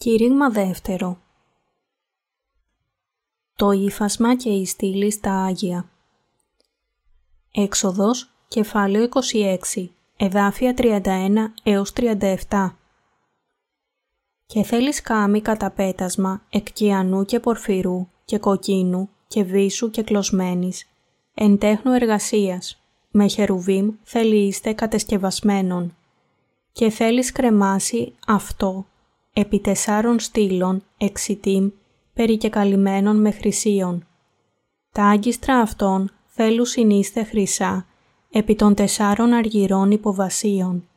Κήρυγμα δεύτερο. Το ύφασμα και η στήλη στα Άγια. Έξοδος, κεφάλαιο 26, εδάφια 31 έως 37 Και θέλεις κάμι κατά πέτασμα εκ κιανού και πορφυρού και κοκκίνου και βίσου και κλωσμένης, εν τέχνου εργασίας, με χερουβίμ θέλει είστε κατεσκευασμένον. Και θέλεις κρεμάσει αυτό επί τεσσάρων στήλων εξιτήμ περικεκαλυμμένων με χρυσίων. Τα άγκιστρα αυτών θέλουν συνείστε χρυσά επί των τεσσάρων αργυρών υποβασίων.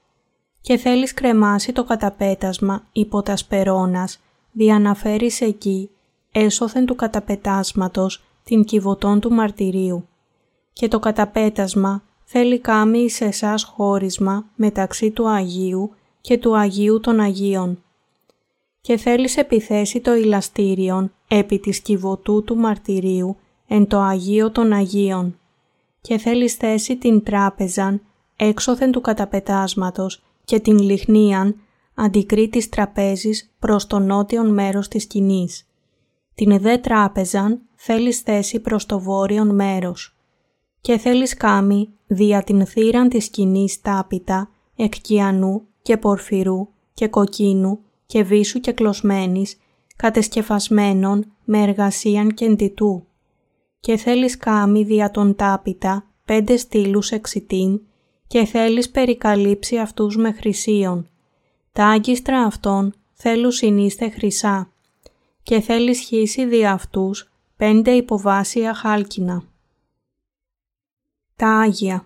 Και θέλεις κρεμάσει το καταπέτασμα υπό τα σπερώνας διαναφέρεις εκεί έσωθεν του καταπετάσματος την κυβωτών του μαρτυρίου. Και το καταπέτασμα θέλει κάμει εις εσάς χώρισμα μεταξύ του Αγίου και του Αγίου των Αγίων και θέλεις επιθέσει το ηλαστήριον επί της κυβωτού του μαρτυρίου εν το Αγίο των Αγίων και θέλεις θέσει την τράπεζαν έξωθεν του καταπετάσματος και την λιχνίαν αντικρί της τραπέζης προς το νότιον μέρος της σκηνής. Την δε τράπεζαν θέλεις θέσει προς το βόρειον μέρος και θέλεις κάμει δια την θύραν της σκηνής τάπητα εκ και πορφυρού και κοκκίνου και βίσου και κλωσμένης, κατεσκεφασμένων με εργασίαν και εντιτού. Και θέλεις κάμι δια τον τάπητα πέντε στήλους εξιτήν και θέλεις περικαλύψει αυτούς με χρυσίων. Τα άγκιστρα αυτών θέλουν συνείστε χρυσά και θέλεις χύσει δια αυτούς πέντε υποβάσια χάλκινα. Τα Άγια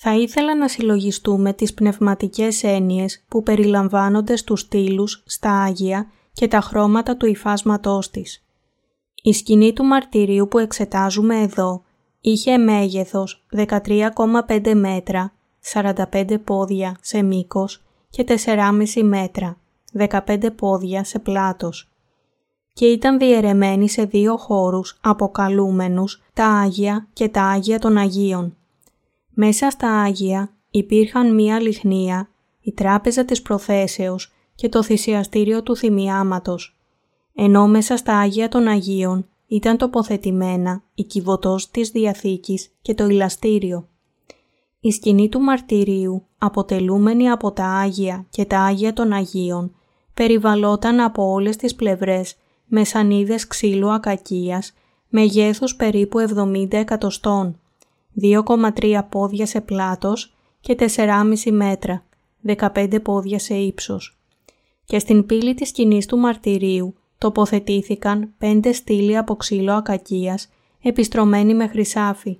θα ήθελα να συλλογιστούμε τις πνευματικές έννοιες που περιλαμβάνονται στους στήλους, στα Άγια και τα χρώματα του υφάσματός της. Η σκηνή του μαρτυρίου που εξετάζουμε εδώ είχε μέγεθος 13,5 μέτρα, 45 πόδια σε μήκος και 4,5 μέτρα, 15 πόδια σε πλάτος και ήταν διαιρεμένη σε δύο χώρους αποκαλούμενους τα Άγια και τα Άγια των Αγίων. Μέσα στα Άγια υπήρχαν μία λιχνία, η τράπεζα της προθέσεως και το θυσιαστήριο του θυμιάματος, ενώ μέσα στα Άγια των Αγίων ήταν τοποθετημένα η κυβωτός της Διαθήκης και το ηλαστήριο. Η σκηνή του μαρτυρίου, αποτελούμενη από τα Άγια και τα Άγια των Αγίων, περιβαλλόταν από όλες τις πλευρές με σανίδες ξύλου ακακίας, μεγέθους περίπου 70 εκατοστών 2,3 πόδια σε πλάτος και 4,5 μέτρα, 15 πόδια σε ύψος. Και στην πύλη της σκηνής του μαρτυρίου τοποθετήθηκαν πέντε στήλοι από ξύλο ακακίας επιστρωμένοι με χρυσάφι.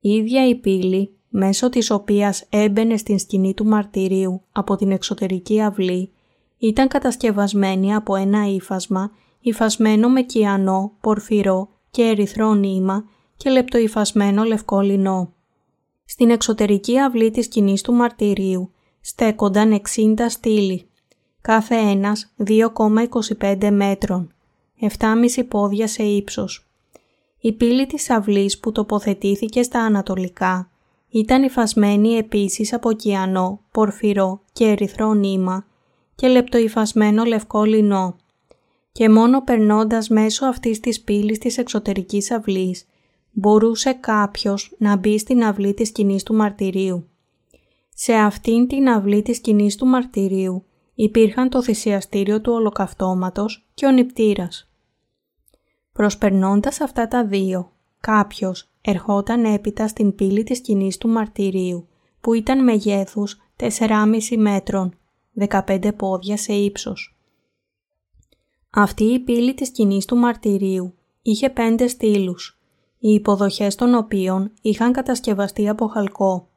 Η ίδια η πύλη, μέσω της οποίας έμπαινε στην σκηνή του μαρτυρίου από την εξωτερική αυλή, ήταν κατασκευασμένη από ένα ύφασμα υφασμένο με κιανό, πορφυρό και ερυθρό νήμα και λεπτοϊφασμένο λευκό λινό. Στην εξωτερική αυλή της σκηνής του μαρτυρίου στέκονταν 60 στήλοι, κάθε ένας 2,25 μέτρων, 7,5 πόδια σε ύψος. Η πύλη της αυλής που τοποθετήθηκε στα ανατολικά ήταν υφασμένη επίσης από κιανό, πορφυρό και ερυθρό νήμα και λεπτοϊφασμένο λευκό λινό. Και μόνο περνώντας μέσω αυτής της πύλης της εξωτερικής αυλής μπορούσε κάποιος να μπει στην αυλή της σκηνής του μαρτυρίου. Σε αυτήν την αυλή της σκηνής του μαρτυρίου υπήρχαν το θυσιαστήριο του ολοκαυτώματος και ο νηπτήρας. Προσπερνώντας αυτά τα δύο, κάποιος ερχόταν έπειτα στην πύλη της σκηνής του μαρτυρίου, που ήταν μεγέθους 4,5 μέτρων, 15 πόδια σε ύψος. Αυτή η πύλη της σκηνής του μαρτυρίου είχε πέντε στήλους, οι υποδοχές των οποίων είχαν κατασκευαστεί από χαλκό.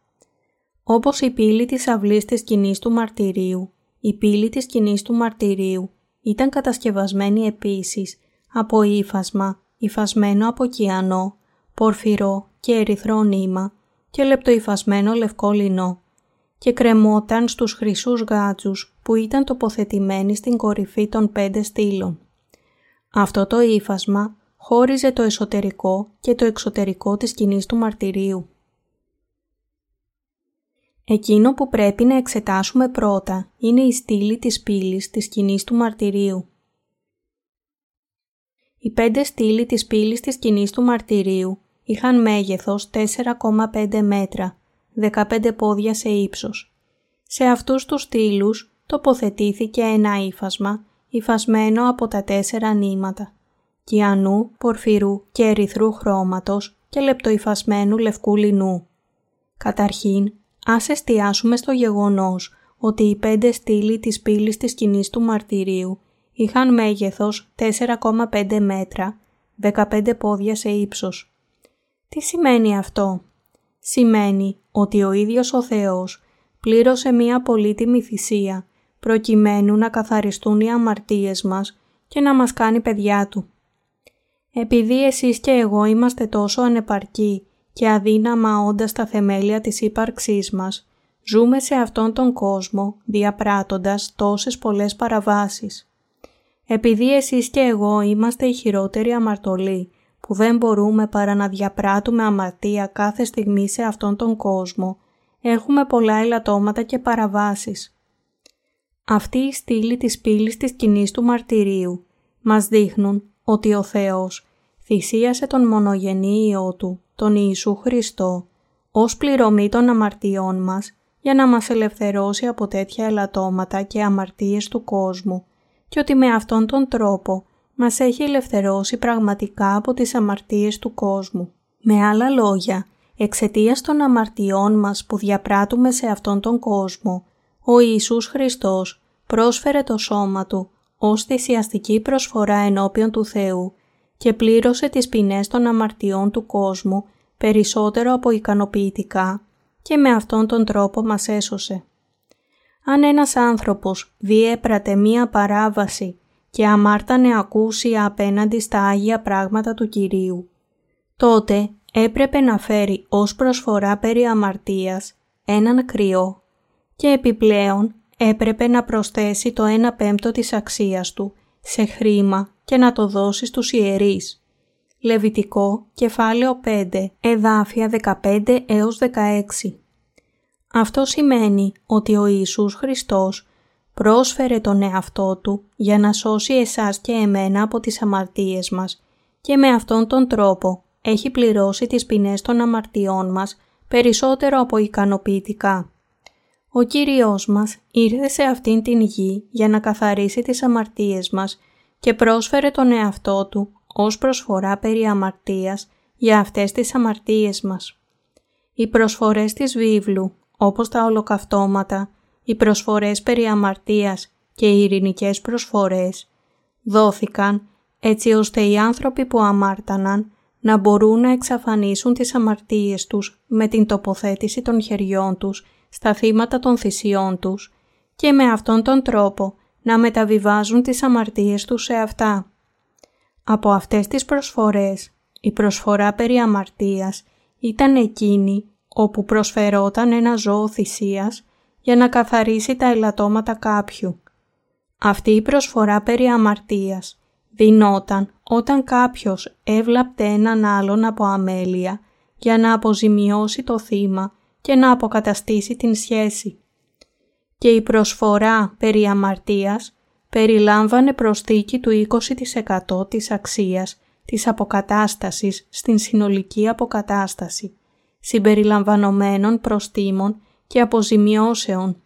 Όπως η πύλη της αυλής της σκηνής του μαρτυρίου, η πύλη της σκηνής του μαρτυρίου ήταν κατασκευασμένη επίσης από ύφασμα, υφασμένο από κιανό, πορφυρό και ερυθρό νήμα και λεπτοϊφασμένο λευκό λινό και κρεμόταν στους χρυσούς γάτζους που ήταν τοποθετημένοι στην κορυφή των πέντε στήλων. Αυτό το ύφασμα χώριζε το εσωτερικό και το εξωτερικό της σκηνής του μαρτυρίου. Εκείνο που πρέπει να εξετάσουμε πρώτα είναι η στήλη της πύλης της σκηνής του μαρτυρίου. Οι πέντε στήλοι της πύλης της σκηνής του μαρτυρίου είχαν μέγεθος 4,5 μέτρα, 15 πόδια σε ύψος. Σε αυτούς τους στήλους τοποθετήθηκε ένα ύφασμα, υφασμένο από τα τέσσερα νήματα, κιανού, πορφυρού και ερυθρού χρώματος και λεπτοϊφασμένου λευκού λινού. Καταρχήν, ας εστιάσουμε στο γεγονός ότι οι πέντε στήλοι της πύλης της σκηνής του μαρτυρίου είχαν μέγεθος 4,5 μέτρα, 15 πόδια σε ύψος. Τι σημαίνει αυτό; Σημαίνει ότι ο ίδιος ο Θεός πλήρωσε μία πολύτιμη θυσία προκειμένου να καθαριστούν οι αμαρτίες μας και να μας κάνει παιδιά Του. Επειδή εσείς και εγώ είμαστε τόσο ανεπαρκοί και αδύναμα όντας τα θεμέλια της ύπαρξής μας, ζούμε σε αυτόν τον κόσμο διαπράττοντας τόσες πολλές παραβάσεις. Επειδή εσείς και εγώ είμαστε οι χειρότεροι αμαρτωλοί, που δεν μπορούμε παρά να διαπράττουμε αμαρτία κάθε στιγμή σε αυτόν τον κόσμο, έχουμε πολλά ελαττώματα και παραβάσεις. Αυτή η στήλη της πύλης της κοινής του μαρτυρίου μας δείχνουν ότι ο Θεός θυσίασε τον μονογενή Υιό Του, τον Ιησού Χριστό, ως πληρωμή των αμαρτιών μας για να μας ελευθερώσει από τέτοια ελαττώματα και αμαρτίες του κόσμου και ότι με αυτόν τον τρόπο μας έχει ελευθερώσει πραγματικά από τις αμαρτίες του κόσμου. Με άλλα λόγια, εξαιτίας των αμαρτιών μας που διαπράττουμε σε αυτόν τον κόσμο, ο Ιησούς Χριστός πρόσφερε το σώμα Του ως θυσιαστική προσφορά ενώπιον του Θεού και πλήρωσε τις ποινές των αμαρτιών του κόσμου περισσότερο από ικανοποιητικά και με αυτόν τον τρόπο μας έσωσε. Αν ένας άνθρωπος διέπρατε μία παράβαση και αμάρτανε ακούσια απέναντι στα Άγια πράγματα του Κυρίου, τότε έπρεπε να φέρει ως προσφορά περί αμαρτίας έναν κρυό και επιπλέον έπρεπε να προσθέσει το 1 πέμπτο της αξίας του σε χρήμα και να το δώσει στους ιερείς. Λεβιτικό, κεφάλαιο 5, εδάφια 15 έως 16. Αυτό σημαίνει ότι ο Ιησούς Χριστός πρόσφερε τον εαυτό Του για να σώσει εσάς και εμένα από τις αμαρτίες μας και με αυτόν τον τρόπο έχει πληρώσει τις ποινές των αμαρτιών μας περισσότερο από ικανοποιητικά. Ο Κύριος μας ήρθε σε αυτήν την γη για να καθαρίσει τις αμαρτίες μας και πρόσφερε τον εαυτό Του ως προσφορά περί αμαρτίας για αυτές τις αμαρτίες μας. Οι προσφορές της βίβλου, όπως τα ολοκαυτώματα, οι προσφορές περί αμαρτίας και οι ειρηνικές προσφορές, δόθηκαν έτσι ώστε οι άνθρωποι που αμάρταναν να μπορούν να εξαφανίσουν τις αμαρτίες τους με την τοποθέτηση των χεριών τους στα θύματα των θυσιών τους και με αυτόν τον τρόπο να μεταβιβάζουν τις αμαρτίες τους σε αυτά. Από αυτές τις προσφορές, η προσφορά περί αμαρτίας ήταν εκείνη όπου προσφερόταν ένα ζώο θυσίας για να καθαρίσει τα ελαττώματα κάποιου. Αυτή η προσφορά περί αμαρτίας δινόταν όταν κάποιος έβλαπτε έναν άλλον από αμέλεια για να αποζημιώσει το θύμα και να αποκαταστήσει την σχέση. Και η προσφορά περί αμαρτίας περιλάμβανε προσθήκη του 20% της αξίας της αποκατάστασης στην συνολική αποκατάσταση, συμπεριλαμβανομένων προστήμων και αποζημιώσεων.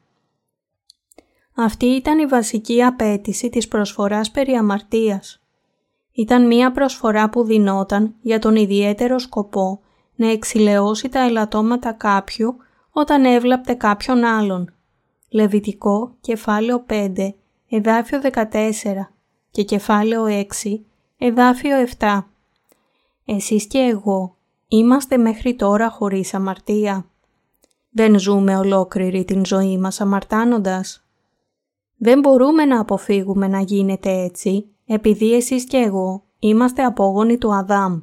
Αυτή ήταν η βασική απέτηση της προσφοράς περί αμαρτίας. Ήταν μία προσφορά που δινόταν για τον ιδιαίτερο σκοπό να εξηλαιώσει τα ελαττώματα κάποιου όταν έβλαπτε κάποιον άλλον. Λεβιτικό, κεφάλαιο 5, εδάφιο 14 και κεφάλαιο 6, εδάφιο 7. Εσείς και εγώ είμαστε μέχρι τώρα χωρίς αμαρτία. Δεν ζούμε ολόκληρη την ζωή μας αμαρτάνοντας. Δεν μπορούμε να αποφύγουμε να γίνεται έτσι, επειδή εσείς και εγώ είμαστε απόγονοι του Αδάμ.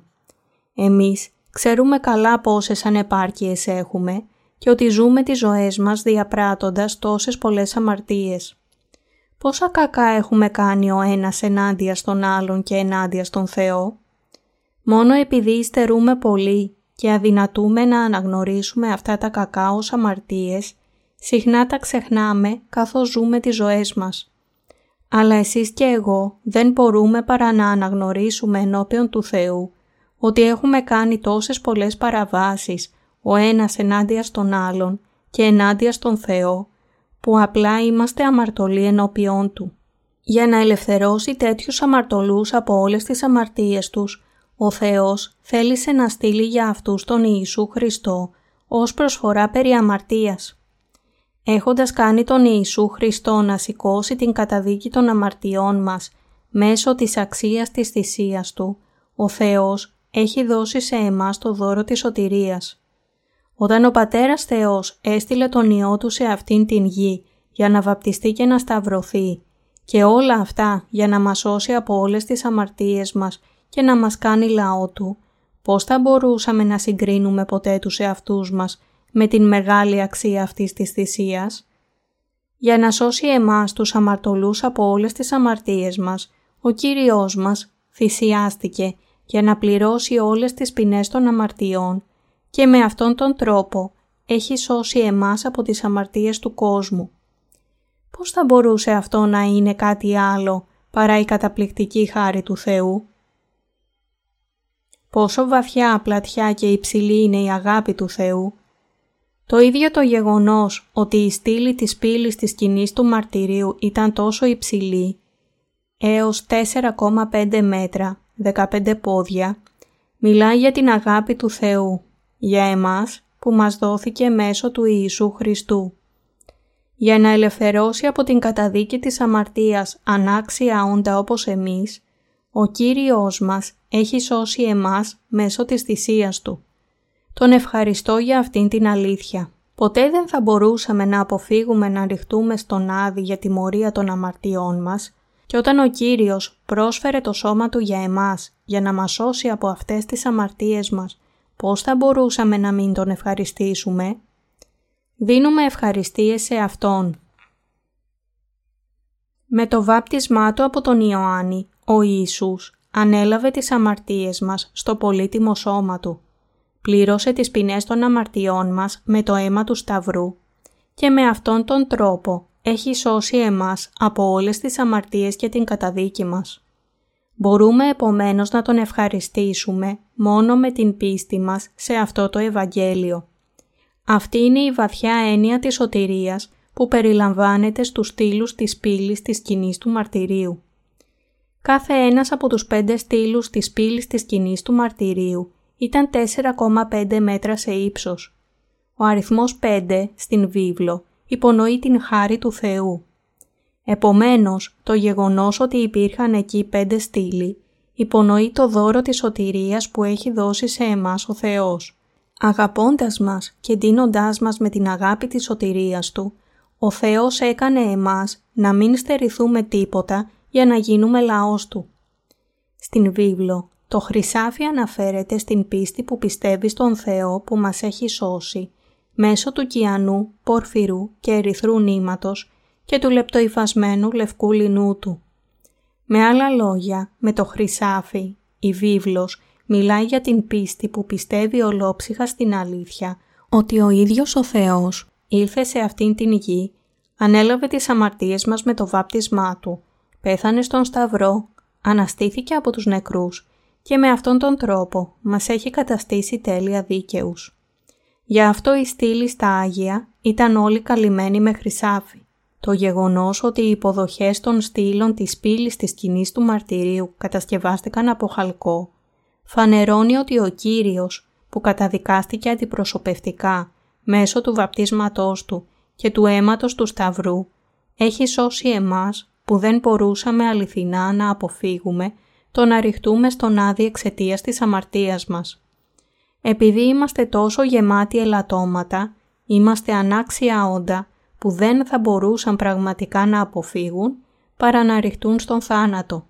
Εμείς ξέρουμε καλά πόσες ανεπάρκειες έχουμε και ότι ζούμε τις ζωές μας διαπράττοντας τόσες πολλές αμαρτίες. Πόσα κακά έχουμε κάνει ο ένας ενάντια στον άλλον και ενάντια στον Θεό; Μόνο επειδή υστερούμε πολύ και αδυνατούμε να αναγνωρίσουμε αυτά τα κακά ως αμαρτίες, Συχνά τα ξεχνάμε καθώς ζούμε τις ζωές μας. Αλλά εσείς και εγώ δεν μπορούμε παρά να αναγνωρίσουμε ενώπιον του Θεού ότι έχουμε κάνει τόσες πολλές παραβάσεις ο ένας ενάντια στον άλλον και ενάντια στον Θεό που απλά είμαστε αμαρτωλοί ενώπιόν Του. Για να ελευθερώσει τέτοιους αμαρτωλούς από όλες τις αμαρτίες τους, ο Θεός θέλησε να στείλει για αυτούς τον Ιησού Χριστό ως προσφορά περί αμαρτίας. Έχοντας κάνει τον Ιησού Χριστό να σηκώσει την καταδίκη των αμαρτιών μας μέσω της αξίας της θυσίας Του, ο Θεός έχει δώσει σε εμάς το δώρο της σωτηρίας. Όταν ο Πατέρας Θεός έστειλε τον Υιό Του σε αυτήν την γη για να βαπτιστεί και να σταυρωθεί και όλα αυτά για να μας σώσει από όλες τις αμαρτίες μας και να μας κάνει λαό Του, πώς θα μπορούσαμε να συγκρίνουμε ποτέ τους εαυτούς μας με την μεγάλη αξία αυτής της θυσίας; Για να σώσει εμάς τους αμαρτωλούς από όλες τις αμαρτίες μας, ο Κύριος μας θυσιάστηκε για να πληρώσει όλες τις ποινές των αμαρτιών και με αυτόν τον τρόπο έχει σώσει εμάς από τις αμαρτίες του κόσμου. Πώς θα μπορούσε αυτό να είναι κάτι άλλο παρά η καταπληκτική χάρη του Θεού; Πόσο βαθιά, πλατιά και υψηλή είναι η αγάπη του Θεού; Το ίδιο το γεγονός ότι η στήλη της πύλης της σκηνής του μαρτυρίου ήταν τόσο υψηλή, έως 4,5 μέτρα, 15 πόδια, μιλάει για την αγάπη του Θεού, για εμάς που μας δόθηκε μέσω του Ιησού Χριστού. Για να ελευθερώσει από την καταδίκη της αμαρτίας ανάξια όντα όπως εμείς, ο Κύριος μας έχει σώσει εμάς μέσω της θυσίας Του. Τον ευχαριστώ για αυτήν την αλήθεια. Ποτέ δεν θα μπορούσαμε να αποφύγουμε να ρηχτούμε στον Άδη για τιμωρία των αμαρτιών μας και όταν ο Κύριος πρόσφερε το σώμα Του για εμάς για να μας σώσει από αυτές τις αμαρτίες μας, πώς θα μπορούσαμε να μην Τον ευχαριστήσουμε; Δίνουμε ευχαριστίες σε Αυτόν. Με το βάπτισμά Του από τον Ιωάννη, ο Ιησούς ανέλαβε τις αμαρτίες μας στο πολύτιμο σώμα Του. Πλήρωσε τις ποινές των αμαρτιών μας με το αίμα του Σταυρού και με αυτόν τον τρόπο έχει σώσει εμάς από όλες τις αμαρτίες και την καταδίκη μας. Μπορούμε επομένως να Τον ευχαριστήσουμε μόνο με την πίστη μας σε αυτό το Ευαγγέλιο. Αυτή είναι η βαθιά έννοια της σωτηρίας που περιλαμβάνεται στους στήλους της πύλης της σκηνής του μαρτυρίου. Κάθε ένας από τους πέντε στήλους της πύλης της σκηνής του μαρτυρίου ήταν 4,5 μέτρα σε ύψος. Ο αριθμός 5 στην βίβλο υπονοεί την χάρη του Θεού. Επομένως, το γεγονός ότι υπήρχαν εκεί πέντε στήλοι υπονοεί το δώρο της σωτηρίας που έχει δώσει σε εμάς ο Θεός. Αγαπώντας μας και δίνοντάς μας με την αγάπη της σωτηρίας Του, ο Θεός έκανε εμάς να μην στερηθούμε τίποτα για να γίνουμε λαός Του. Στην βίβλο, το χρυσάφι αναφέρεται στην πίστη που πιστεύει στον Θεό που μας έχει σώσει μέσω του κιανού, πορφυρού και ερυθρού νήματος και του λεπτοϊφασμένου λευκού λινού του. Με άλλα λόγια, με το χρυσάφι, η βίβλος μιλάει για την πίστη που πιστεύει ολόψυχα στην αλήθεια ότι ο ίδιος ο Θεός ήλθε σε αυτήν την γη, ανέλαβε τις αμαρτίες μας με το βάπτισμά Του, πέθανε στον Σταυρό, αναστήθηκε από τους νεκρούς και με αυτόν τον τρόπο μας έχει καταστήσει τέλεια δίκαιους. Για αυτό η στήλη στα Άγια ήταν όλοι καλυμμένοι με χρυσάφι. Το γεγονός ότι οι υποδοχές των στήλων της πύλης της σκηνής του μαρτυρίου κατασκευάστηκαν από χαλκό, φανερώνει ότι ο Κύριος που καταδικάστηκε αντιπροσωπευτικά μέσω του βαπτίσματός του και του αίματος του Σταυρού, έχει σώσει εμάς που δεν μπορούσαμε αληθινά να αποφύγουμε το να ρηχτούμε στον άδει εξαιτίας της αμαρτίας μας. Επειδή είμαστε τόσο γεμάτοι ελαττώματα, είμαστε ανάξια όντα που δεν θα μπορούσαν πραγματικά να αποφύγουν παρά να ρηχτούν στον θάνατο.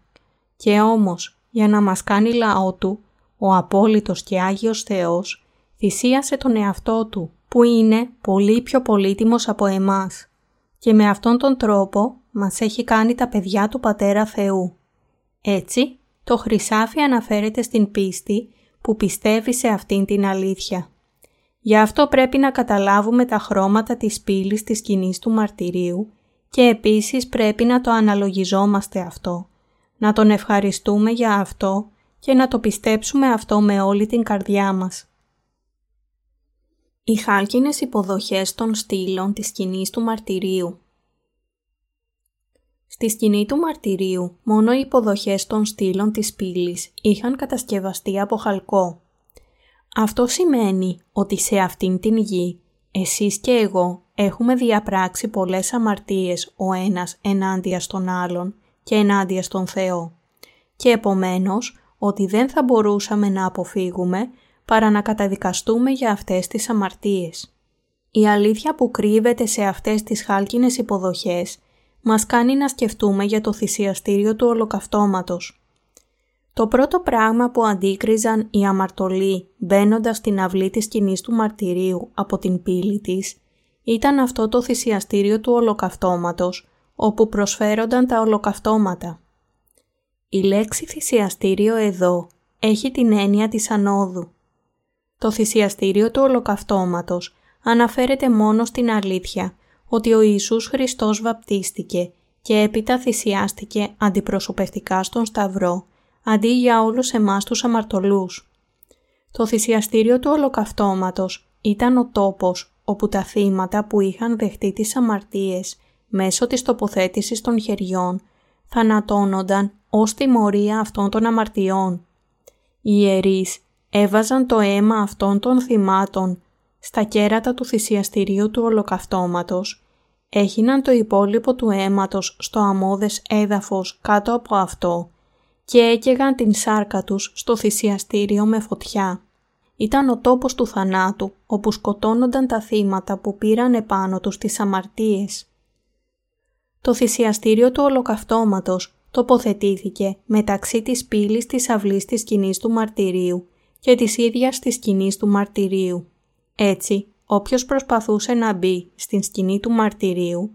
Και όμως, για να μας κάνει λαό Του, ο απόλυτος και Άγιος Θεός θυσίασε τον εαυτό Του, που είναι πολύ πιο πολύτιμος από εμάς και με αυτόν τον τρόπο μας έχει κάνει τα παιδιά του Πατέρα Θεού. Έτσι, το χρυσάφι αναφέρεται στην πίστη που πιστεύει σε αυτήν την αλήθεια. Γι' αυτό πρέπει να καταλάβουμε τα χρώματα της πύλης της σκηνής του μαρτυρίου και επίσης πρέπει να το αναλογιζόμαστε αυτό, να τον ευχαριστούμε για αυτό και να το πιστέψουμε αυτό με όλη την καρδιά μας. Οι χάλκινες υποδοχές των στήλων της σκηνής του μαρτυρίου Στη σκηνή του μαρτυρίου μόνο οι υποδοχές των στήλων της πύλης είχαν κατασκευαστεί από χαλκό. Αυτό σημαίνει ότι σε αυτήν την γη εσείς και εγώ έχουμε διαπράξει πολλές αμαρτίες ο ένας ενάντια στον άλλον και ενάντια στον Θεό και επομένως ότι δεν θα μπορούσαμε να αποφύγουμε παρά να καταδικαστούμε για αυτές τις αμαρτίες. Η αλήθεια που κρύβεται σε αυτές τις χάλκινες υποδοχές μας κάνει να σκεφτούμε για το θυσιαστήριο του ολοκαυτώματος. Το πρώτο πράγμα που αντίκριζαν οι αμαρτωλοί μπαίνοντας στην αυλή της σκηνής του μαρτυρίου από την πύλη της ήταν αυτό το θυσιαστήριο του ολοκαυτώματος όπου προσφέρονταν τα ολοκαυτώματα. Η λέξη θυσιαστήριο εδώ έχει την έννοια της ανόδου. Το θυσιαστήριο του ολοκαυτώματος αναφέρεται μόνο στην αλήθεια ότι ο Ιησούς Χριστός βαπτίστηκε και έπειτα θυσιάστηκε αντιπροσωπευτικά στον Σταυρό αντί για όλους εμάς τους αμαρτωλούς. Το θυσιαστήριο του ολοκαυτώματος ήταν ο τόπος όπου τα θύματα που είχαν δεχτεί τις αμαρτίες μέσω της τοποθέτησης των χεριών θανατώνονταν ως τιμωρία αυτών των αμαρτιών. Οι ιερείς έβαζαν το αίμα αυτών των θυμάτων στα κέρατα του θυσιαστηρίου του ολοκαυτώματος, έχιναν το υπόλοιπο του αίματος στο αμμώδες έδαφος κάτω από αυτό και έκαιγαν την σάρκα τους στο θυσιαστήριο με φωτιά. Ήταν ο τόπος του θανάτου, όπου σκοτώνονταν τα θύματα που πήραν επάνω τους τις αμαρτίες. Το θυσιαστήριο του ολοκαυτώματος τοποθετήθηκε μεταξύ της πύλης της αυλής της σκηνής του μαρτυρίου και της ίδιας της σκηνής του μαρτυρίου. Έτσι, όποιος προσπαθούσε να μπει στην σκηνή του μαρτυρίου,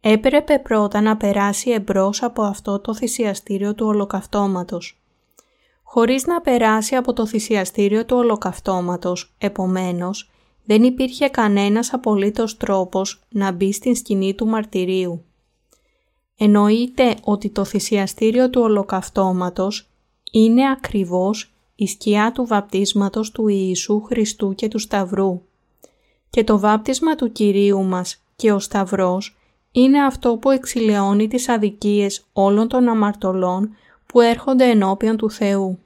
έπρεπε πρώτα να περάσει εμπρός από αυτό το θυσιαστήριο του ολοκαυτώματος. Χωρίς να περάσει από το θυσιαστήριο του ολοκαυτώματος, επομένως, δεν υπήρχε κανένας απολύτως τρόπος να μπει στην σκηνή του μαρτυρίου. Εννοείται ότι το θυσιαστήριο του ολοκαυτώματος είναι ακριβώς η σκιά του βαπτίσματος του Ιησού Χριστού και του Σταυρού. Και το βάπτισμα του Κυρίου μας και ο Σταυρός είναι αυτό που εξηλαιώνει τις αδικίες όλων των αμαρτωλών που έρχονται ενώπιον του Θεού.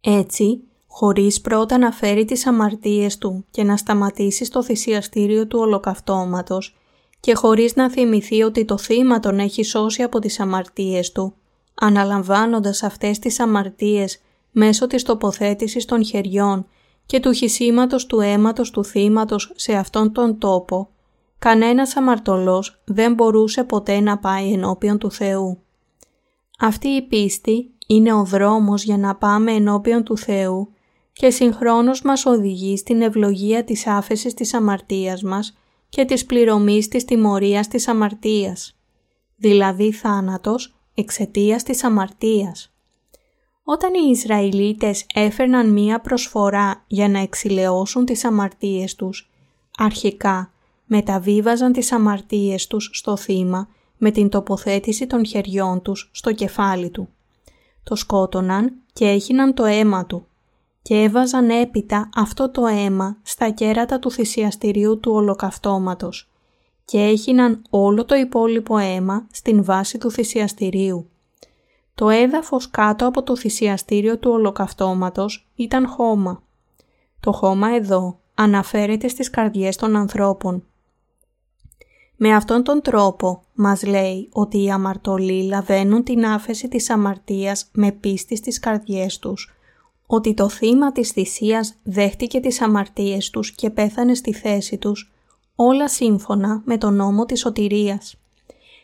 Έτσι, χωρίς πρώτα να φέρει τις αμαρτίες του και να σταματήσει στο θυσιαστήριο του ολοκαυτώματος και χωρίς να θυμηθεί ότι το θύμα τον έχει σώσει από τις αμαρτίες του, αναλαμβάνοντας αυτές τις αμαρτίες μέσω της τοποθέτησης των χεριών και του χυσίματος του αίματος του θύματος σε αυτόν τον τόπο, κανένας αμαρτωλός δεν μπορούσε ποτέ να πάει ενώπιον του Θεού. Αυτή η πίστη είναι ο δρόμος για να πάμε ενώπιον του Θεού και συγχρόνως μας οδηγεί στην ευλογία της άφεσης της αμαρτίας μας και της πληρωμής της τιμωρίας της αμαρτίας, δηλαδή θάνατος εξαιτίας της αμαρτίας. Όταν οι Ισραηλίτες έφερναν μία προσφορά για να εξηλαιώσουν τις αμαρτίες τους, αρχικά μεταβίβαζαν τις αμαρτίες τους στο θύμα με την τοποθέτηση των χεριών τους στο κεφάλι του. Το σκότωναν και έχιναν το αίμα του και έβαζαν έπειτα αυτό το αίμα στα κέρατα του θυσιαστηρίου του ολοκαυτώματος και έχιναν όλο το υπόλοιπο αίμα στην βάση του θυσιαστηρίου. Το έδαφος κάτω από το θυσιαστήριο του ολοκαυτώματος ήταν χώμα. Το χώμα εδώ αναφέρεται στις καρδιές των ανθρώπων. Με αυτόν τον τρόπο μας λέει ότι οι αμαρτωλοί λαβαίνουν την άφεση της αμαρτίας με πίστη στις καρδιές τους, ότι το θύμα της θυσίας δέχτηκε τις αμαρτίες τους και πέθανε στη θέση τους, όλα σύμφωνα με τον νόμο της σωτηρίας.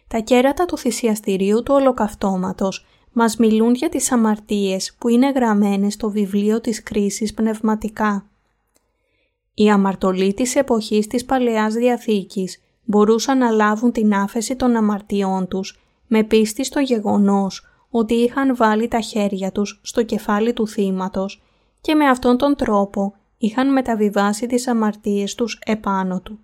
Τα κέρατα του θυσιαστηρίου του ολοκαυτώματος μας μιλούν για τις αμαρτίες που είναι γραμμένες στο βιβλίο της κρίσης πνευματικά. Οι αμαρτωλοί της εποχής της Παλαιάς Διαθήκης μπορούσαν να λάβουν την άφεση των αμαρτιών τους με πίστη στο γεγονός ότι είχαν βάλει τα χέρια τους στο κεφάλι του θύματος και με αυτόν τον τρόπο είχαν μεταβιβάσει τις αμαρτίες τους επάνω του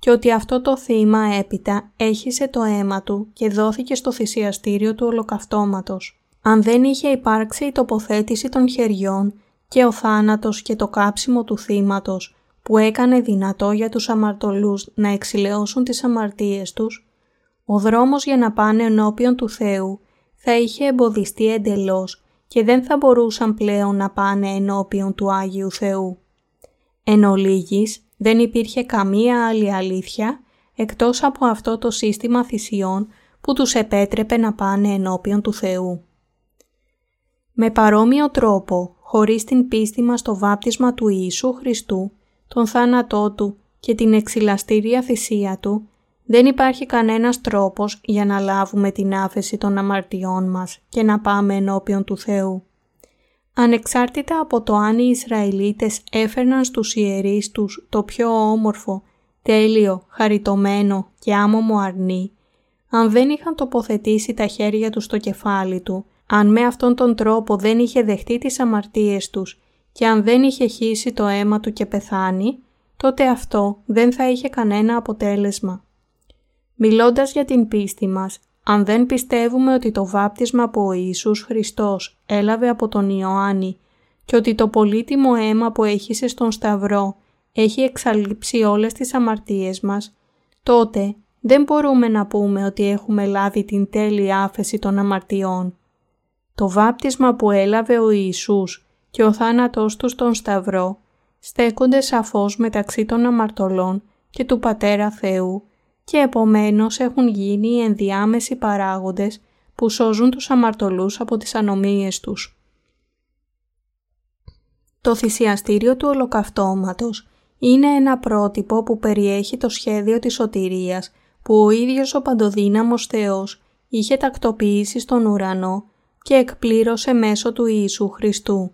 και ότι αυτό το θύμα έπειτα έχισε το αίμα του και δόθηκε στο θυσιαστήριο του ολοκαυτώματος. Αν δεν είχε υπάρξει η τοποθέτηση των χεριών και ο θάνατος και το κάψιμο του θύματος που έκανε δυνατό για τους αμαρτωλούς να εξηλαιώσουν τις αμαρτίες τους, ο δρόμος για να πάνε ενώπιον του Θεού θα είχε εμποδιστεί εντελώς και δεν θα μπορούσαν πλέον να πάνε ενώπιον του Άγιου Θεού. Εν ολίγης, δεν υπήρχε καμία άλλη αλήθεια εκτός από αυτό το σύστημα θυσιών που τους επέτρεπε να πάνε ενώπιον του Θεού. Με παρόμοιο τρόπο, χωρίς την πίστη μας στο βάπτισμα του Ιησού Χριστού, τον θάνατό Του και την εξυλαστήρια θυσία Του, δεν υπάρχει κανένας τρόπος για να λάβουμε την άφεση των αμαρτιών μας και να πάμε ενώπιον του Θεού. Ανεξάρτητα από το αν οι Ισραηλίτες έφερναν στους ιερείς τους το πιο όμορφο, τέλειο, χαριτωμένο και άμομο αρνί, αν δεν είχαν τοποθετήσει τα χέρια τους στο κεφάλι του, αν με αυτόν τον τρόπο δεν είχε δεχτεί τις αμαρτίες τους και αν δεν είχε χύσει το αίμα του και πεθάνει, τότε αυτό δεν θα είχε κανένα αποτέλεσμα. Μιλώντας για την πίστη μας, αν δεν πιστεύουμε ότι το βάπτισμα που ο Ιησούς Χριστός έλαβε από τον Ιωάννη και ότι το πολύτιμο αίμα που έχησε στον Σταυρό έχει εξαλείψει όλες τις αμαρτίες μας, τότε δεν μπορούμε να πούμε ότι έχουμε λάβει την τέλεια άφεση των αμαρτιών. Το βάπτισμα που έλαβε ο Ιησούς και ο θάνατός του στον Σταυρό στέκονται σαφώς μεταξύ των αμαρτωλών και του Πατέρα Θεού και επομένως έχουν γίνει οι ενδιάμεσοι παράγοντες που σώζουν τους αμαρτωλούς από τις ανομίες τους. Το θυσιαστήριο του ολοκαυτώματος είναι ένα πρότυπο που περιέχει το σχέδιο της σωτηρίας που ο ίδιος ο παντοδύναμος Θεός είχε τακτοποιήσει στον ουρανό και εκπλήρωσε μέσω του Ιησού Χριστού.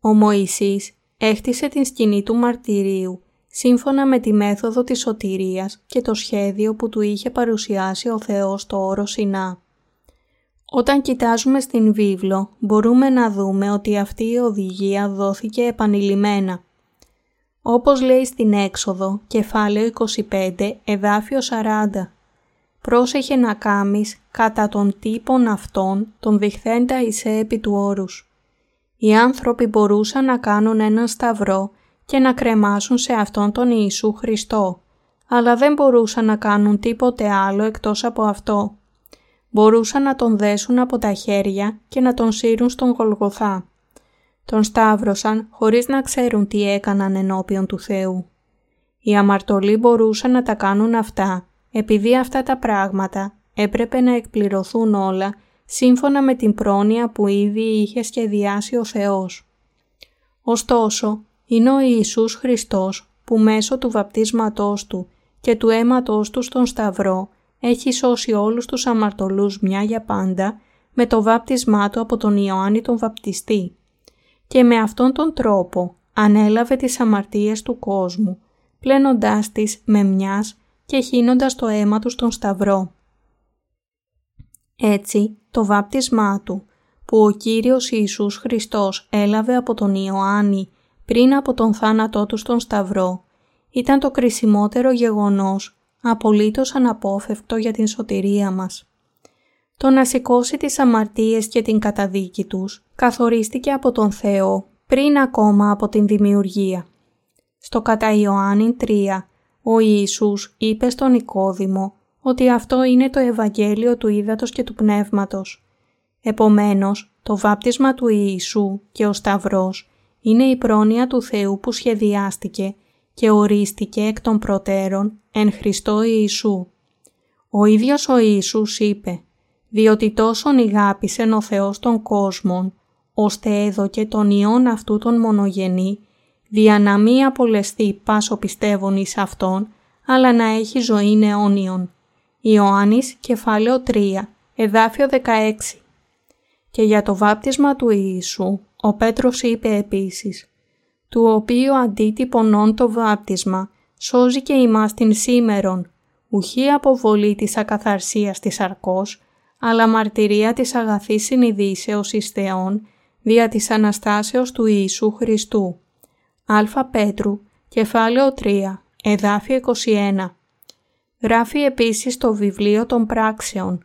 Ο Μωυσής έχτισε την σκηνή του μαρτυρίου σύμφωνα με τη μέθοδο της σωτηρίας και το σχέδιο που του είχε παρουσιάσει ο Θεός στο όρο Σινά. Όταν κοιτάζουμε στην βίβλο μπορούμε να δούμε ότι αυτή η οδηγία δόθηκε επανειλημμένα. Όπως λέει στην έξοδο, κεφάλαιο 25, εδάφιο 40. Πρόσεχε να κάμεις κατά των τύπων αυτών των διχθέντα εισέ επί του όρους. Οι άνθρωποι μπορούσαν να κάνουν έναν σταυρό και να κρεμάσουν σε αυτόν τον Ιησού Χριστό, αλλά δεν μπορούσαν να κάνουν τίποτε άλλο εκτός από αυτό. Μπορούσαν να τον δέσουν από τα χέρια και να τον σύρουν στον Γολγοθά. Τον σταύρωσαν χωρίς να ξέρουν τι έκαναν ενώπιον του Θεού. Οι αμαρτωλοί μπορούσαν να τα κάνουν αυτά, επειδή αυτά τα πράγματα έπρεπε να εκπληρωθούν όλα σύμφωνα με την πρόνοια που ήδη είχε σχεδιάσει ο Θεός. Ωστόσο, είναι ο Ιησούς Χριστός που μέσω του βαπτίσματός Του και του αίματός Του στον Σταυρό έχει σώσει όλους τους αμαρτωλούς μια για πάντα με το βάπτισμά Του από τον Ιωάννη τον Βαπτιστή. Και με αυτόν τον τρόπο ανέλαβε τις αμαρτίες του κόσμου, πλένοντάς τις με μιας και χύνοντας το αίμα Του στον Σταυρό. Έτσι, το βάπτισμά Του, που ο Κύριος Ιησούς Χριστός έλαβε από τον Ιωάννη πριν από τον θάνατό του στον Σταυρό ήταν το κρισιμότερο γεγονός, απολύτως αναπόφευκτο για την σωτηρία μας. Το να σηκώσει τις αμαρτίες και την καταδίκη τους καθορίστηκε από τον Θεό πριν ακόμα από την δημιουργία. Στο κατά Ιωάννη 3, ο Ιησούς είπε στον Νικόδημο ότι αυτό είναι το Ευαγγέλιο του Ήδατος και του Πνεύματος. Επομένως, το βάπτισμα του Ιησού και ο Σταυρός είναι η πρόνοια του Θεού που σχεδιάστηκε και ορίστηκε εκ των προτέρων εν Χριστώ Ιησού. Ο ίδιος ο Ιησούς είπε «Διότι τόσον ηγάπησεν ο Θεός των κόσμων, ώστε έδωκε τον Υιόν αυτού τον μονογενή, δια να μη απολεστεί πάσο πιστεύων εις Αυτόν, αλλά να έχει ζωή αιώνιον». Ιωάννης, κεφάλαιο 3, εδάφιο 16. Και για το βάπτισμα του Ιησού, ο Πέτρος είπε επίσης «Του οποίου αντίτυπωνών το βάπτισμα σώζει και ημάς την σήμερον, ουχή αποβολή της ακαθαρσίας της αρκός, αλλά μαρτυρία της αγαθής συνειδήσεως εις Θεόν, δια της Αναστάσεως του Ιησού Χριστού. Α Πέτρου, κεφάλαιο 3, εδάφιο 21. Γράφει επίσης το βιβλίο των πράξεων,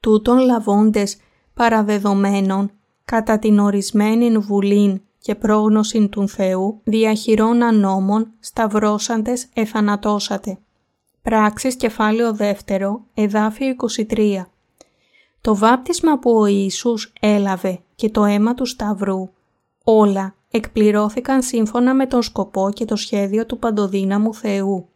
τούτων λαβώντες παραδεδομένων κατά την ορισμένη βουλήν και πρόγνωση του Θεού διαχειρών ανόμων σταυρώσαντες εθανατώσατε. Πράξεις κεφάλαιο 2, εδάφιο 23. Το βάπτισμα που ο Ιησούς έλαβε και το αίμα του Σταυρού, όλα εκπληρώθηκαν σύμφωνα με τον σκοπό και το σχέδιο του παντοδύναμου Θεού.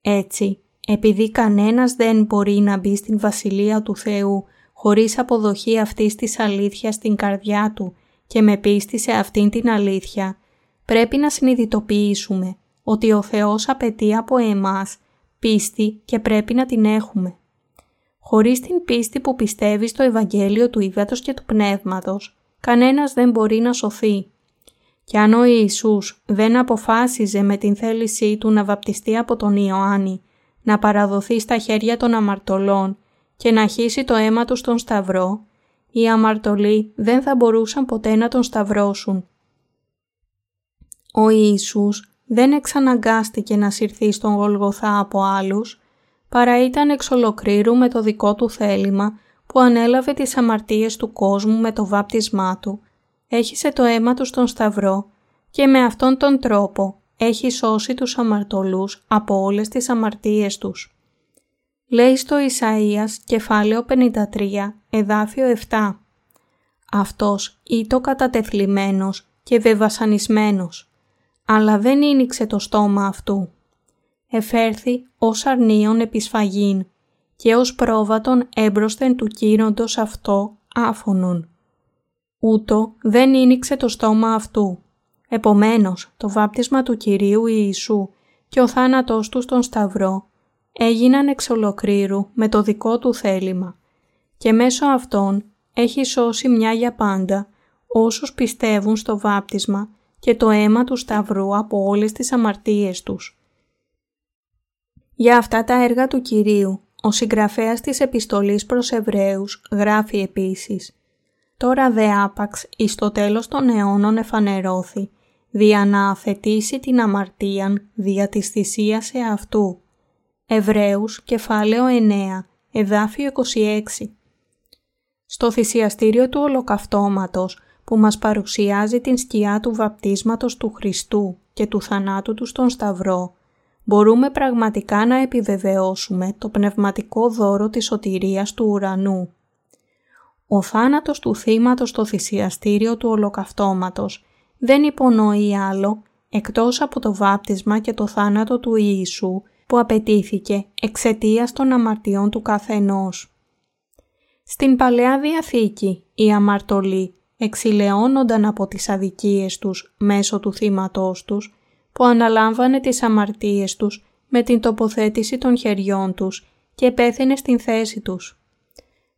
Έτσι, επειδή κανένας δεν μπορεί να μπει στην Βασιλεία του Θεού χωρίς αποδοχή αυτής της αλήθειας στην καρδιά του και με πίστη σε αυτήν την αλήθεια, πρέπει να συνειδητοποιήσουμε ότι ο Θεός απαιτεί από εμάς πίστη και πρέπει να την έχουμε. Χωρίς την πίστη που πιστεύει στο Ευαγγέλιο του Ήδατος και του Πνεύματος, κανένας δεν μπορεί να σωθεί. Και αν ο Ιησούς δεν αποφάσιζε με την θέλησή του να βαπτιστεί από τον Ιωάννη, να παραδοθεί στα χέρια των αμαρτωλών και να χύσει το αίμα τους στον Σταυρό, οι αμαρτωλοί δεν θα μπορούσαν ποτέ να τον σταυρώσουν. Ο Ιησούς δεν εξαναγκάστηκε να συρθεί στον Γολγοθά από άλλους, παρά ήταν εξ ολοκλήρου με το δικό του θέλημα που ανέλαβε τις αμαρτίες του κόσμου με το βάπτισμά του, έχισε το αίμα τους στον Σταυρό και με αυτόν τον τρόπο έχει σώσει τους αμαρτωλούς από όλες τις αμαρτίες τους. Λέει στο Ισαΐας κεφάλαιο 53 εδάφιο 7 «Αυτός ήτο κατατεθλιμμένος και βεβασανισμένος, αλλά δεν ίνιξε το στόμα αυτού. Εφέρθη ως αρνίον επισφαγήν και ως πρόβατον έμπροσθεν του κύροντος αυτό άφωνον. Ούτω δεν ίνιξε το στόμα αυτού. Επομένως, το βάπτισμα του Κυρίου Ιησού και ο θάνατός του στον Σταυρό έγιναν εξ ολοκλήρου με το δικό του θέλημα και μέσω αυτών έχει σώσει μια για πάντα όσους πιστεύουν στο βάπτισμα και το αίμα του Σταυρού από όλες τις αμαρτίες τους. Για αυτά τα έργα του Κυρίου, ο συγγραφέας της επιστολής προς Εβραίους γράφει επίσης «Τώρα δε άπαξ εις το τέλος των αιώνων εφανερώθη, δια να αφαιτήσει την αμαρτίαν δια της θυσίας εαυτού». Εβραίους, κεφάλαιο 9, εδάφιο 26. Στο θυσιαστήριο του ολοκαυτώματος που μας παρουσιάζει την σκιά του βαπτίσματος του Χριστού και του θανάτου του στον Σταυρό, μπορούμε πραγματικά να επιβεβαιώσουμε το πνευματικό δώρο της σωτηρίας του ουρανού. Ο θάνατος του θύματος στο θυσιαστήριο του ολοκαυτώματος δεν υπονοεί άλλο εκτός από το βάπτισμα και το θάνατο του Ιησού που απαιτήθηκε εξαιτίας των αμαρτιών του καθενός. Στην Παλαιά Διαθήκη οι αμαρτωλοί εξηλαιώνονταν από τις αδικίες τους μέσω του θύματός τους που αναλάμβανε τις αμαρτίες τους με την τοποθέτηση των χεριών τους και πέθαινε στην θέση τους.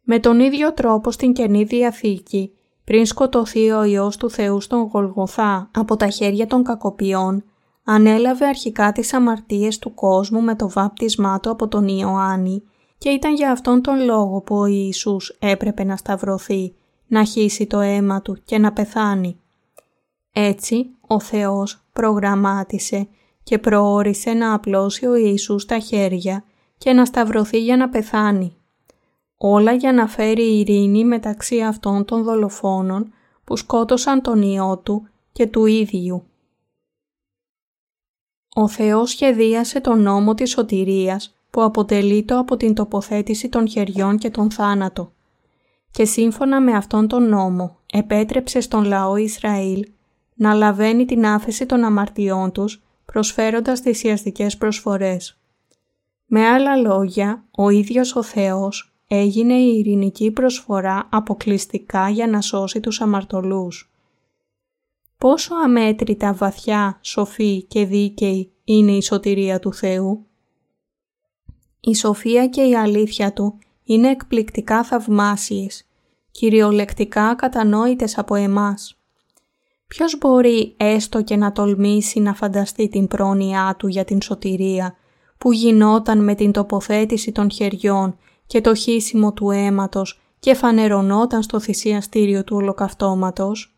Με τον ίδιο τρόπο στην Καινή Διαθήκη, πριν σκοτωθεί ο Υιός του Θεού στον Γολγοθά από τα χέρια των κακοποιών, ανέλαβε αρχικά τις αμαρτίες του κόσμου με το βάπτισμά του από τον Ιωάννη και ήταν για αυτόν τον λόγο που ο Ιησούς έπρεπε να σταυρωθεί, να χύσει το αίμα του και να πεθάνει. Έτσι, ο Θεός προγραμμάτισε και προόρισε να απλώσει ο Ιησούς τα χέρια και να σταυρωθεί για να πεθάνει. Όλα για να φέρει ειρήνη μεταξύ αυτών των δολοφόνων που σκότωσαν τον Υιό Του και του ίδιου. Ο Θεός σχεδίασε τον νόμο της σωτηρίας που αποτελείται από την τοποθέτηση των χεριών και τον θάνατο και σύμφωνα με αυτόν τον νόμο επέτρεψε στον λαό Ισραήλ να λαβαίνει την άφεση των αμαρτιών τους προσφέροντας θυσιαστικές προσφορές. Με άλλα λόγια, ο ίδιος ο Θεός έγινε η ειρηνική προσφορά αποκλειστικά για να σώσει τους αμαρτωλούς. Πόσο αμέτρητα βαθιά, σοφή και δίκαιη είναι η σωτηρία του Θεού. Η σοφία και η αλήθεια Του είναι εκπληκτικά θαυμάσιες, κυριολεκτικά κατανόητες από εμάς. Ποιος μπορεί έστω και να τολμήσει να φανταστεί την πρόνοιά του για την σωτηρία που γινόταν με την τοποθέτηση των χεριών και το χύσιμο του αίματος και φανερωνόταν στο θυσιαστήριο του ολοκαυτώματος;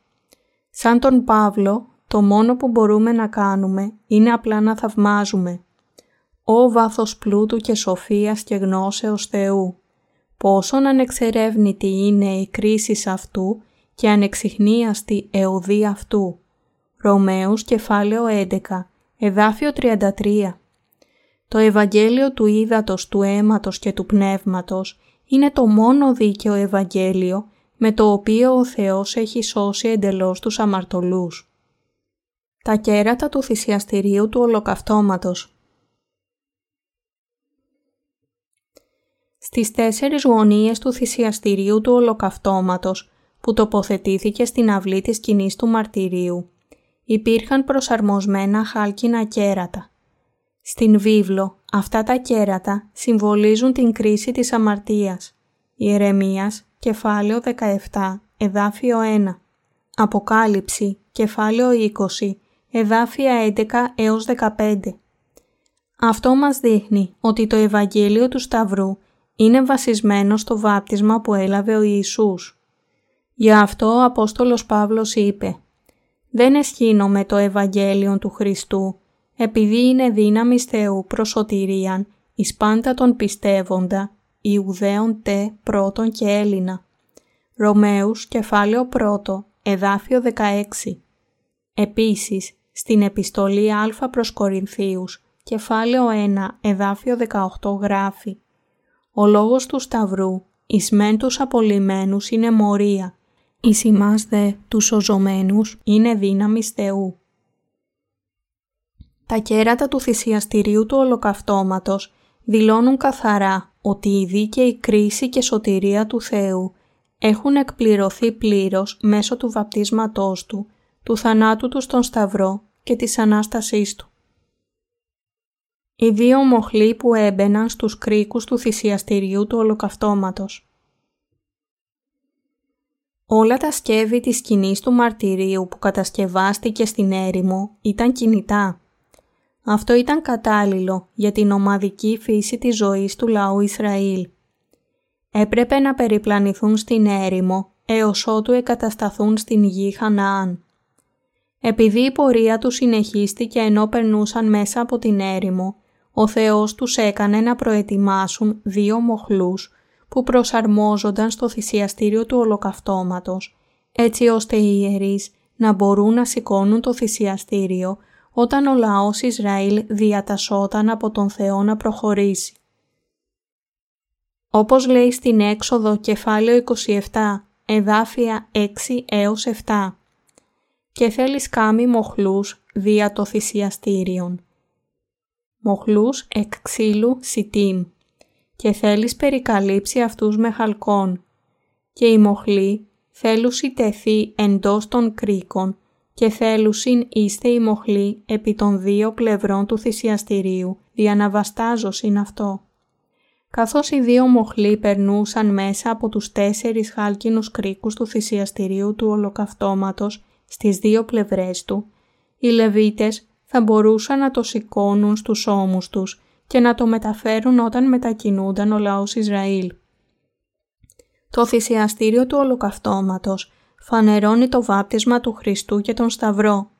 Σαν τον Παύλο, το το μόνο που μπορούμε να κάνουμε είναι απλά να θαυμάζουμε. Ω βάθος πλούτου και σοφίας και γνώσεως Θεού, πόσον ανεξερεύνητη είναι η κρίση αυτού και ανεξιχνίαστη εωδή αυτού. Ρωμαίους κεφάλαιο 11, εδάφιο 33. Το Ευαγγέλιο του Ήδατος, του Αίματος και του Πνεύματος είναι το μόνο δίκαιο Ευαγγέλιο με το οποίο ο Θεός έχει σώσει εντελώς τους αμαρτωλούς. Τα κέρατα του θυσιαστηρίου του Ολοκαυτώματος Στις τέσσερις γωνίες του θυσιαστηρίου του Ολοκαυτώματος που τοποθετήθηκε στην αυλή της σκηνής του μαρτυρίου υπήρχαν προσαρμοσμένα χάλκινα κέρατα. Στην βίβλο αυτά τα κέρατα συμβολίζουν την κρίση της αμαρτίας. Ιερεμίας, κεφάλαιο 17, εδάφιο 1. Αποκάλυψη, κεφάλαιο 20, εδάφια 11 έως 15. Αυτό μας δείχνει ότι το Ευαγγέλιο του Σταυρού είναι βασισμένο στο βάπτισμα που έλαβε ο Ιησούς. Γι' αυτό ο Απόστολος Παύλος είπε «Δεν με το Ευαγγέλιο του Χριστού, επειδή είναι δύναμης Θεού προς σωτηρίαν, εις πάντα τον πιστεύοντα, Ιουδαίων τε πρώτον και Έλληνα». Ρωμαίους κεφάλαιο 1, εδάφιο 16. Επίσης, στην επιστολή Α προς Κορινθίους, κεφάλαιο 1, εδάφιο 18 γράφει «Ο λόγος του Σταυρού, εις μεν τους απολυμμένους είναι μορία, εις ημάς δε τους σωζωμένους είναι δύναμης Θεού». Τα κέρατα του θυσιαστηρίου του ολοκαυτώματος δηλώνουν καθαρά ότι η δίκαιη κρίση και σωτηρία του Θεού έχουν εκπληρωθεί πλήρως μέσω του βαπτίσματός Του, του θανάτου Του στον Σταυρό και της Ανάστασής Του. Οι δύο μοχλοί που έμπαιναν στους κρίκους του θυσιαστηριού του ολοκαυτώματος. Όλα τα σκεύη της σκηνής του μαρτυρίου που κατασκευάστηκε στην έρημο ήταν κινητά. Αυτό ήταν κατάλληλο για την ομαδική φύση της ζωής του λαού Ισραήλ. Έπρεπε να περιπλανηθούν στην έρημο έως ότου εκατασταθούν στην γη Χαναάν. Επειδή η πορεία του συνεχίστηκε ενώ περνούσαν μέσα από την έρημο, ο Θεός τους έκανε να προετοιμάσουν δύο μοχλούς που προσαρμόζονταν στο θυσιαστήριο του ολοκαυτώματος, έτσι ώστε οι ιερείς να μπορούν να σηκώνουν το θυσιαστήριο όταν ο λαός Ισραήλ διατασσόταν από τον Θεό να προχωρήσει. Όπως λέει στην έξοδο κεφάλαιο 27, εδάφια 6 έως 7 και θέλεις κάμι μοχλούς δια το θυσιαστήριον. Μοχλούς εκ ξύλου σιτίμ και θέλεις περικαλύψει αυτούς με χαλκόν και οι μοχλοί θέλουσι τεθεί εντός των κρίκων και θέλουσιν είστε οι μοχλοί επί των δύο πλευρών του θυσιαστηρίου, διαναβαστάζωσιν αυτό. Καθώς οι δύο μοχλοί περνούσαν μέσα από τους τέσσερις χάλκινους κρίκους του θυσιαστηρίου του ολοκαυτώματος στις δύο πλευρές του, οι Λεβίτες θα μπορούσαν να το σηκώνουν στους ώμους τους και να το μεταφέρουν όταν μετακινούνταν ο λαός Ισραήλ. Το θυσιαστήριο του ολοκαυτώματος φανερώνει το βάπτισμα του Χριστού και τον Σταυρό.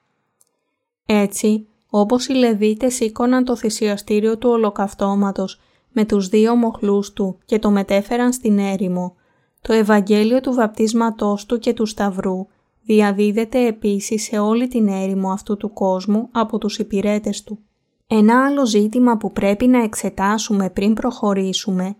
Έτσι, όπως οι Λεβίτες σήκωναν το θυσιαστήριο του ολοκαυτώματος με τους δύο μοχλούς του και το μετέφεραν στην έρημο, το Ευαγγέλιο του βαπτίσματός του και του Σταυρού διαδίδεται επίσης σε όλη την έρημο αυτού του κόσμου από τους υπηρέτες του. Ένα άλλο ζήτημα που πρέπει να εξετάσουμε πριν προχωρήσουμε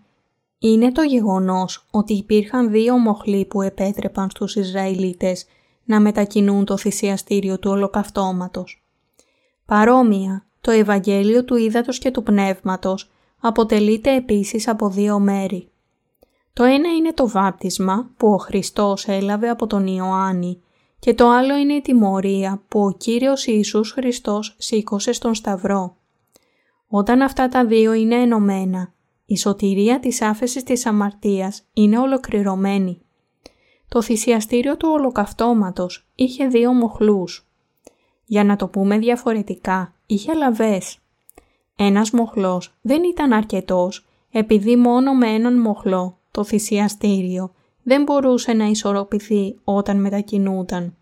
είναι το γεγονός ότι υπήρχαν δύο μοχλοί που επέτρεπαν στους Ισραηλίτες να μετακινούν το θυσιαστήριο του ολοκαυτώματος. Παρόμοια, το Ευαγγέλιο του Ήδατος και του Πνεύματος αποτελείται επίσης από δύο μέρη. Το ένα είναι το βάπτισμα που ο Χριστός έλαβε από τον Ιωάννη και το άλλο είναι η τιμωρία που ο Κύριος Ιησούς Χριστός σήκωσε στον Σταυρό. Όταν αυτά τα δύο είναι ενωμένα, η σωτηρία της άφεσης της αμαρτίας είναι ολοκληρωμένη. Το θυσιαστήριο του ολοκαυτώματος είχε δύο μοχλούς. Για να το πούμε διαφορετικά, είχε λαβές. Ένας μοχλός δεν ήταν αρκετός επειδή μόνο με έναν μοχλό, το θυσιαστήριο, δεν μπορούσε να ισορροπηθεί όταν μετακινούταν.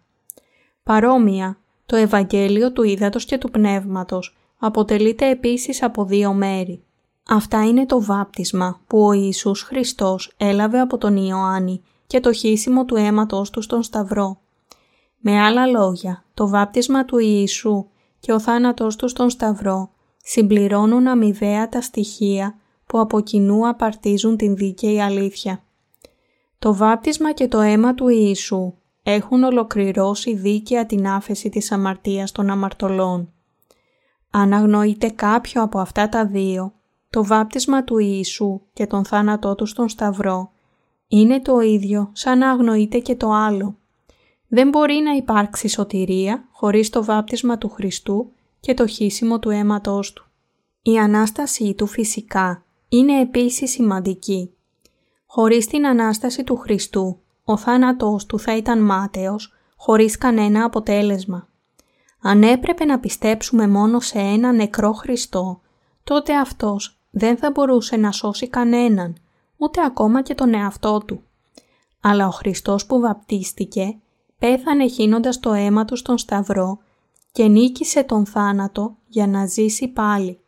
Παρόμοια, Το Ευαγγέλιο του Ήδατος και του Πνεύματος αποτελείται επίσης από δύο μέρη. Αυτά είναι το βάπτισμα που ο Ιησούς Χριστός έλαβε από τον Ιωάννη και το χύσιμο του αίματος του στον Σταυρό. Με άλλα λόγια, το βάπτισμα του Ιησού και ο θάνατός του στον Σταυρό συμπληρώνουν αμοιβαία τα στοιχεία που από κοινού απαρτίζουν την δίκαιη αλήθεια. Το βάπτισμα και το αίμα του Ιησού έχουν ολοκληρώσει δίκαια την άφεση της αμαρτίας των αμαρτωλών. Αν αγνοείται κάποιο από αυτά τα δύο, το βάπτισμα του Ιησού και τον θάνατό του στον Σταυρό είναι το ίδιο σαν να αγνοείται και το άλλο. Δεν μπορεί να υπάρξει σωτηρία χωρίς το βάπτισμα του Χριστού και το χύσιμο του αίματός του. Η Ανάστασή του φυσικά είναι επίσης σημαντική. Χωρίς την Ανάσταση του Χριστού, ο θάνατός του θα ήταν μάταιος, χωρίς κανένα αποτέλεσμα. Αν έπρεπε να πιστέψουμε μόνο σε ένα νεκρό Χριστό, τότε αυτός δεν θα μπορούσε να σώσει κανέναν, ούτε ακόμα και τον εαυτό του. Αλλά ο Χριστός που βαπτίστηκε, πέθανε χύνοντας το αίμα του στον Σταυρό και νίκησε τον θάνατο για να ζήσει πάλι.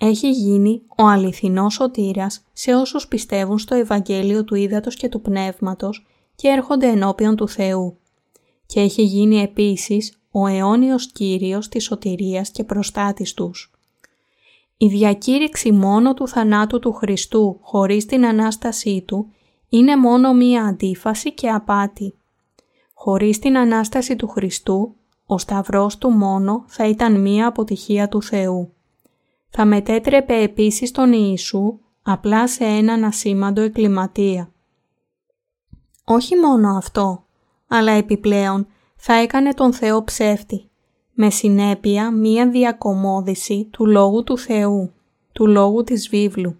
Έχει γίνει ο αληθινός σωτήρας σε όσους πιστεύουν στο Ευαγγέλιο του Ήδατος και του Πνεύματος και έρχονται ενώπιον του Θεού. Και έχει γίνει επίσης ο αιώνιος Κύριος της σωτηρίας και προστάτης τους. Η διακήρυξη μόνο του θανάτου του Χριστού χωρίς την Ανάστασή Του είναι μόνο μία αντίφαση και απάτη. Χωρίς την Ανάσταση του Χριστού, ο Σταυρός Του μόνο θα ήταν μία αποτυχία του Θεού. Θα μετέτρεπε επίσης τον Ιησού απλά σε έναν ασήμαντο εκκληματία. Όχι μόνο αυτό, αλλά επιπλέον θα έκανε τον Θεό ψεύτη, με συνέπεια μία διακομόδηση του Λόγου του Θεού, του Λόγου της Βίβλου.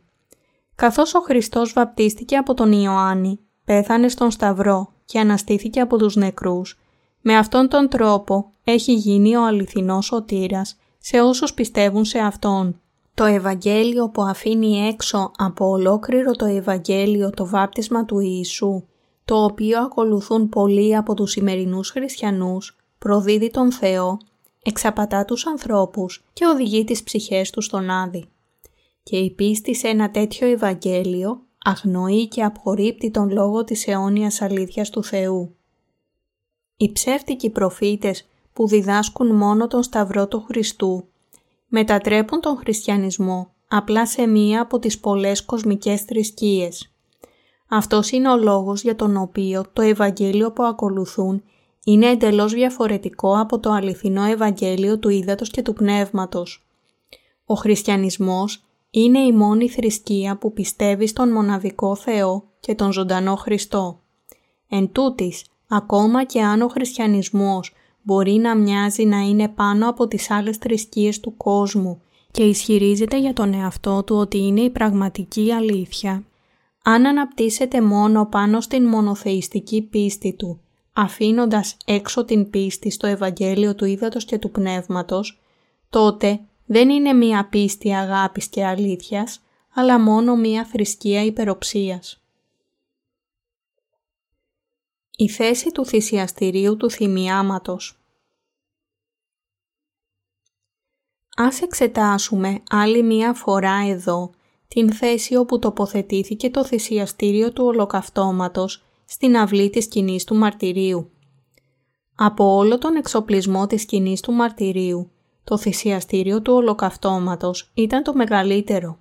Καθώς ο Χριστός βαπτίστηκε από τον Ιωάννη, πέθανε στον Σταυρό και αναστήθηκε από τους νεκρούς, με αυτόν τον τρόπο έχει γίνει ο αληθινός σωτήρας σε όσους πιστεύουν σε Αυτόν. Το Ευαγγέλιο που αφήνει έξω από ολόκληρο το Ευαγγέλιο το βάπτισμα του Ιησού, το οποίο ακολουθούν πολλοί από τους σημερινούς χριστιανούς, προδίδει τον Θεό, εξαπατά τους ανθρώπους και οδηγεί τις ψυχές τους στον Άδη. Και η πίστη σε ένα τέτοιο Ευαγγέλιο αγνοεί και απορρίπτει τον λόγο της αιώνιας αλήθειας του Θεού. Οι ψεύτικοι προφήτες που διδάσκουν μόνο τον Σταυρό του Χριστού μετατρέπουν τον χριστιανισμό απλά σε μία από τις πολλές κοσμικές θρησκείες. Αυτός είναι ο λόγος για τον οποίο το Ευαγγέλιο που ακολουθούν είναι εντελώς διαφορετικό από το αληθινό Ευαγγέλιο του Ήδατος και του Πνεύματος. Ο χριστιανισμός είναι η μόνη θρησκεία που πιστεύει στον μοναδικό Θεό και τον ζωντανό Χριστό. Εν τούτης, ακόμα και αν ο χριστιανισμός μπορεί να μοιάζει να είναι πάνω από τις άλλες θρησκείες του κόσμου και ισχυρίζεται για τον εαυτό του ότι είναι η πραγματική αλήθεια, αν αναπτύσσεται μόνο πάνω στην μονοθεϊστική πίστη του, αφήνοντας έξω την πίστη στο Ευαγγέλιο του Ήδατος και του Πνεύματος, τότε δεν είναι μία πίστη αγάπης και αλήθειας, αλλά μόνο μία θρησκεία υπεροψίας. Η θέση του θυσιαστηρίου του θυμιάματος Ας εξετάσουμε άλλη μία φορά εδώ την θέση όπου τοποθετήθηκε το θυσιαστήριο του ολοκαυτώματος στην αυλή της σκηνής του μαρτυρίου. Από όλο τον εξοπλισμό της σκηνής του μαρτυρίου, το θυσιαστήριο του ολοκαυτώματος ήταν το μεγαλύτερο.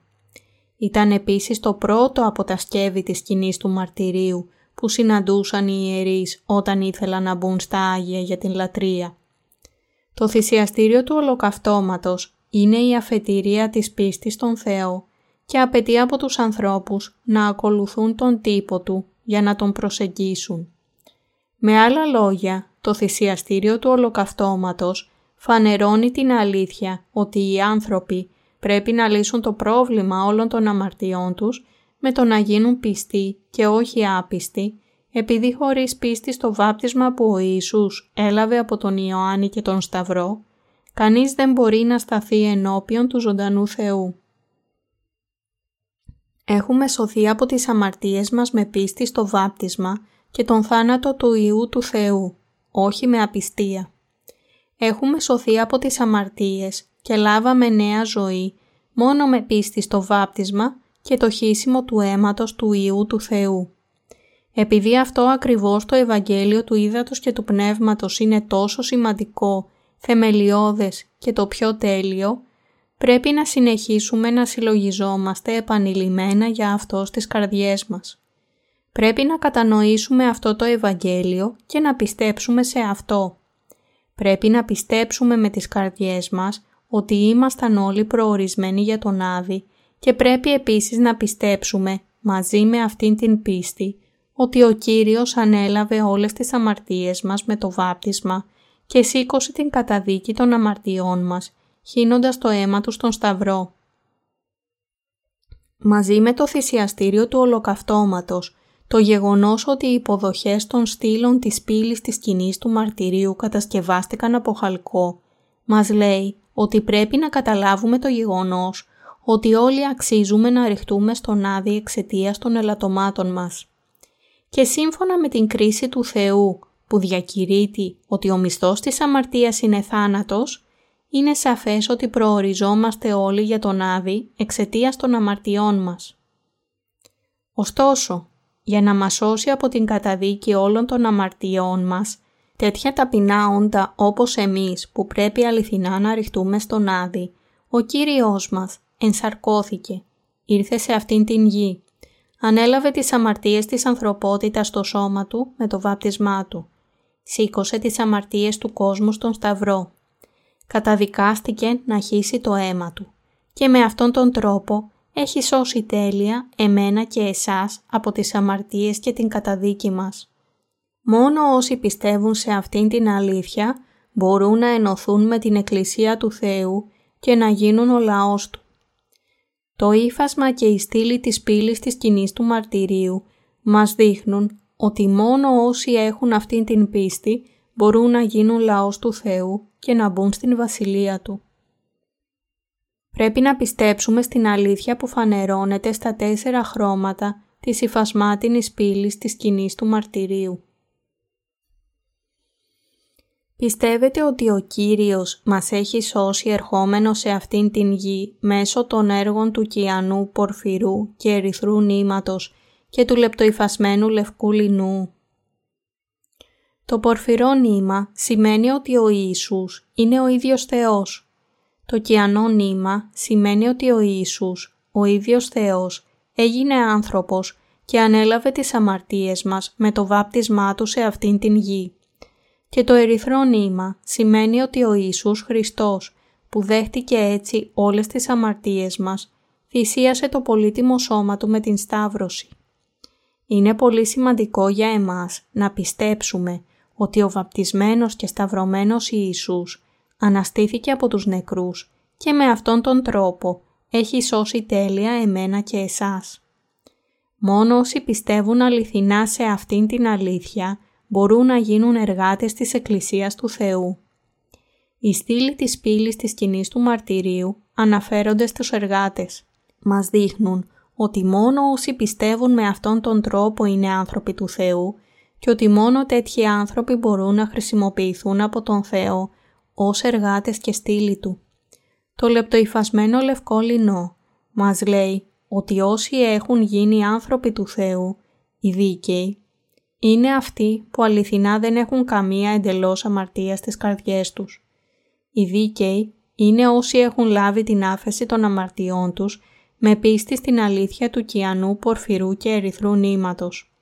Ήταν επίσης το πρώτο από τα σκεύη της σκηνής του μαρτυρίου που συναντούσαν οι ιερείς όταν ήθελαν να μπουν στα Άγια για την λατρεία. Το θυσιαστήριο του ολοκαυτώματος είναι η αφετηρία της πίστης στον Θεό και απαιτεί από τους ανθρώπους να ακολουθούν τον τύπο Του για να τον προσεγγίσουν. Με άλλα λόγια, το θυσιαστήριο του ολοκαυτώματος φανερώνει την αλήθεια ότι οι άνθρωποι πρέπει να λύσουν το πρόβλημα όλων των αμαρτιών τους με το να γίνουν πιστοί και όχι άπιστοι, επειδή χωρίς πίστη στο βάπτισμα που ο Ιησούς έλαβε από τον Ιωάννη και τον Σταυρό, κανείς δεν μπορεί να σταθεί ενώπιον του ζωντανού Θεού. Έχουμε σωθεί από τις αμαρτίες μας με πίστη στο βάπτισμα και τον θάνατο του Ιού του Θεού, όχι με απιστία. Έχουμε σωθεί από τις αμαρτίες και λάβαμε νέα ζωή μόνο με πίστη στο βάπτισμα και το χύσιμο του αίματος του Ιού του Θεού. Επειδή αυτό ακριβώς το Ευαγγέλιο του Ήδατος και του Πνεύματος είναι τόσο σημαντικό, θεμελιώδες και το πιο τέλειο, πρέπει να συνεχίσουμε να συλλογιζόμαστε επανειλημμένα για αυτό στις καρδιές μας. Πρέπει να κατανοήσουμε αυτό το Ευαγγέλιο και να πιστέψουμε σε αυτό. Πρέπει να πιστέψουμε με τις καρδιές μας ότι ήμασταν όλοι προορισμένοι για τον Άδη και πρέπει επίσης να πιστέψουμε μαζί με αυτήν την πίστη ότι ο Κύριος ανέλαβε όλες τις αμαρτίες μας με το βάπτισμα και σήκωσε την καταδίκη των αμαρτιών μας, χύνοντας το αίμα του στον Σταυρό. Μαζί με το θυσιαστήριο του ολοκαυτώματος, το γεγονός ότι οι υποδοχές των στήλων της πύλης της σκηνής του μαρτυρίου κατασκευάστηκαν από χαλκό, μας λέει ότι πρέπει να καταλάβουμε το γεγονός ότι όλοι αξίζουμε να ρηχτούμε στον άδει εξαιτίας των ελαττωμάτων μας. Και σύμφωνα με την κρίση του Θεού που διακηρύττει ότι ο μισθός της αμαρτίας είναι θάνατος, είναι σαφές ότι προοριζόμαστε όλοι για τον Άδη εξαιτίας των αμαρτιών μας. Ωστόσο, για να μας σώσει από την καταδίκη όλων των αμαρτιών μας, τέτοια ταπεινά όντα όπως εμείς που πρέπει αληθινά να ρηχτούμε στον Άδη, ο Κύριος μας ενσαρκώθηκε, ήρθε σε αυτήν την γη, ανέλαβε τις αμαρτίες της ανθρωπότητας στο σώμα του με το βάπτισμά του, σήκωσε τις αμαρτίες του κόσμου στον Σταυρό, καταδικάστηκε να χύσει το αίμα του και με αυτόν τον τρόπο έχει σώσει τέλεια εμένα και εσάς από τις αμαρτίες και την καταδίκη μας. Μόνο όσοι πιστεύουν σε αυτήν την αλήθεια μπορούν να ενωθούν με την Εκκλησία του Θεού και να γίνουν ο λαός Του. Το ύφασμα και η στήλη της πύλης της κοινή του μαρτυρίου μας δείχνουν ότι μόνο όσοι έχουν αυτήν την πίστη μπορούν να γίνουν λαός του Θεού και να μπουν στην Βασιλεία Του. Πρέπει να πιστέψουμε στην αλήθεια που φανερώνεται στα τέσσερα χρώματα της υφασμάτινης πύλης της κοινή του μαρτυρίου. Πιστεύετε ότι ο Κύριος μας έχει σώσει ερχόμενο σε αυτήν την γη μέσω των έργων του κιανού, πορφυρού και ερυθρού νήματος και του λεπτοϊφασμένου λευκού λινού; Το πορφυρό νήμα σημαίνει ότι ο Ιησούς είναι ο ίδιος Θεός. Το κιανό νήμα σημαίνει ότι ο Ιησούς, ο ίδιος Θεός, έγινε άνθρωπος και ανέλαβε τις αμαρτίες μας με το βάπτισμά Του σε αυτήν την γη. Και το ερυθρό νήμα σημαίνει ότι ο Ιησούς Χριστός, που δέχτηκε έτσι όλες τις αμαρτίες μας, θυσίασε το πολύτιμο σώμα Του με την Σταύρωση. Είναι πολύ σημαντικό για εμάς να πιστέψουμε ότι ο βαπτισμένος και σταυρωμένος Ιησούς αναστήθηκε από τους νεκρούς και με αυτόν τον τρόπο έχει σώσει τέλεια εμένα και εσάς. Μόνο όσοι πιστεύουν αληθινά σε αυτήν την αλήθεια μπορούν να γίνουν εργάτες της Εκκλησίας του Θεού. Οι στήλοι της πύλης της κοινή του μαρτυρίου αναφέρονται στους εργάτες. Μας δείχνουν ότι μόνο όσοι πιστεύουν με αυτόν τον τρόπο είναι άνθρωποι του Θεού και ότι μόνο τέτοιοι άνθρωποι μπορούν να χρησιμοποιηθούν από τον Θεό ως εργάτες και στήλοι Του. Το λεπτοϊφασμένο λευκό λινό μας λέει ότι όσοι έχουν γίνει άνθρωποι του Θεού, οι δίκαιοι, είναι αυτοί που αληθινά δεν έχουν καμία εντελώς αμαρτία στις καρδιές τους. Οι δίκαιοι είναι όσοι έχουν λάβει την άφεση των αμαρτιών τους με πίστη στην αλήθεια του κιανού, πορφυρού και ερυθρού νήματος.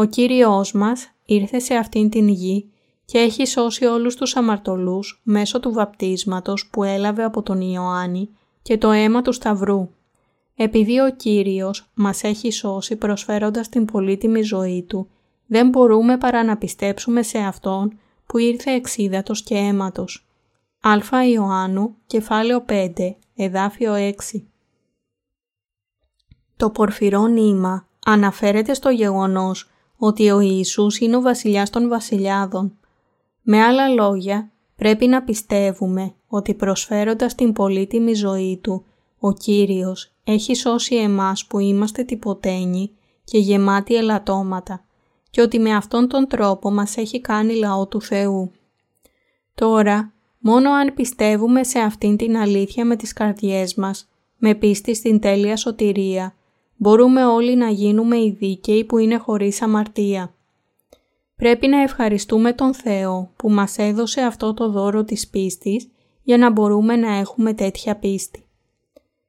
Ο Κύριος μας ήρθε σε αυτήν την γη και έχει σώσει όλους τους αμαρτωλούς μέσω του βαπτίσματος που έλαβε από τον Ιωάννη και το αίμα του Σταυρού. Επειδή ο Κύριος μας έχει σώσει προσφέροντας την πολύτιμη ζωή Του, δεν μπορούμε παρά να πιστέψουμε σε Αυτόν που ήρθε εξίδατος και αίματος. Α Ιωάννου, κεφάλαιο 5, εδάφιο 6 Το πορφυρό νήμα αναφέρεται στο γεγονός ότι ο Ιησούς είναι ο βασιλιάς των βασιλιάδων. Με άλλα λόγια, πρέπει να πιστεύουμε ότι προσφέροντας την πολύτιμη ζωή Του, ο Κύριος έχει σώσει εμάς που είμαστε τυποτένοι και γεμάτοι ελαττώματα και ότι με αυτόν τον τρόπο μας έχει κάνει λαό του Θεού. Τώρα, Μόνο αν πιστεύουμε σε αυτήν την αλήθεια με τις καρδιές μας, με πίστη στην τέλεια σωτηρία, μπορούμε όλοι να γίνουμε οι δίκαιοι που είναι χωρίς αμαρτία. Πρέπει να ευχαριστούμε τον Θεό που μας έδωσε αυτό το δώρο της πίστης για να μπορούμε να έχουμε τέτοια πίστη.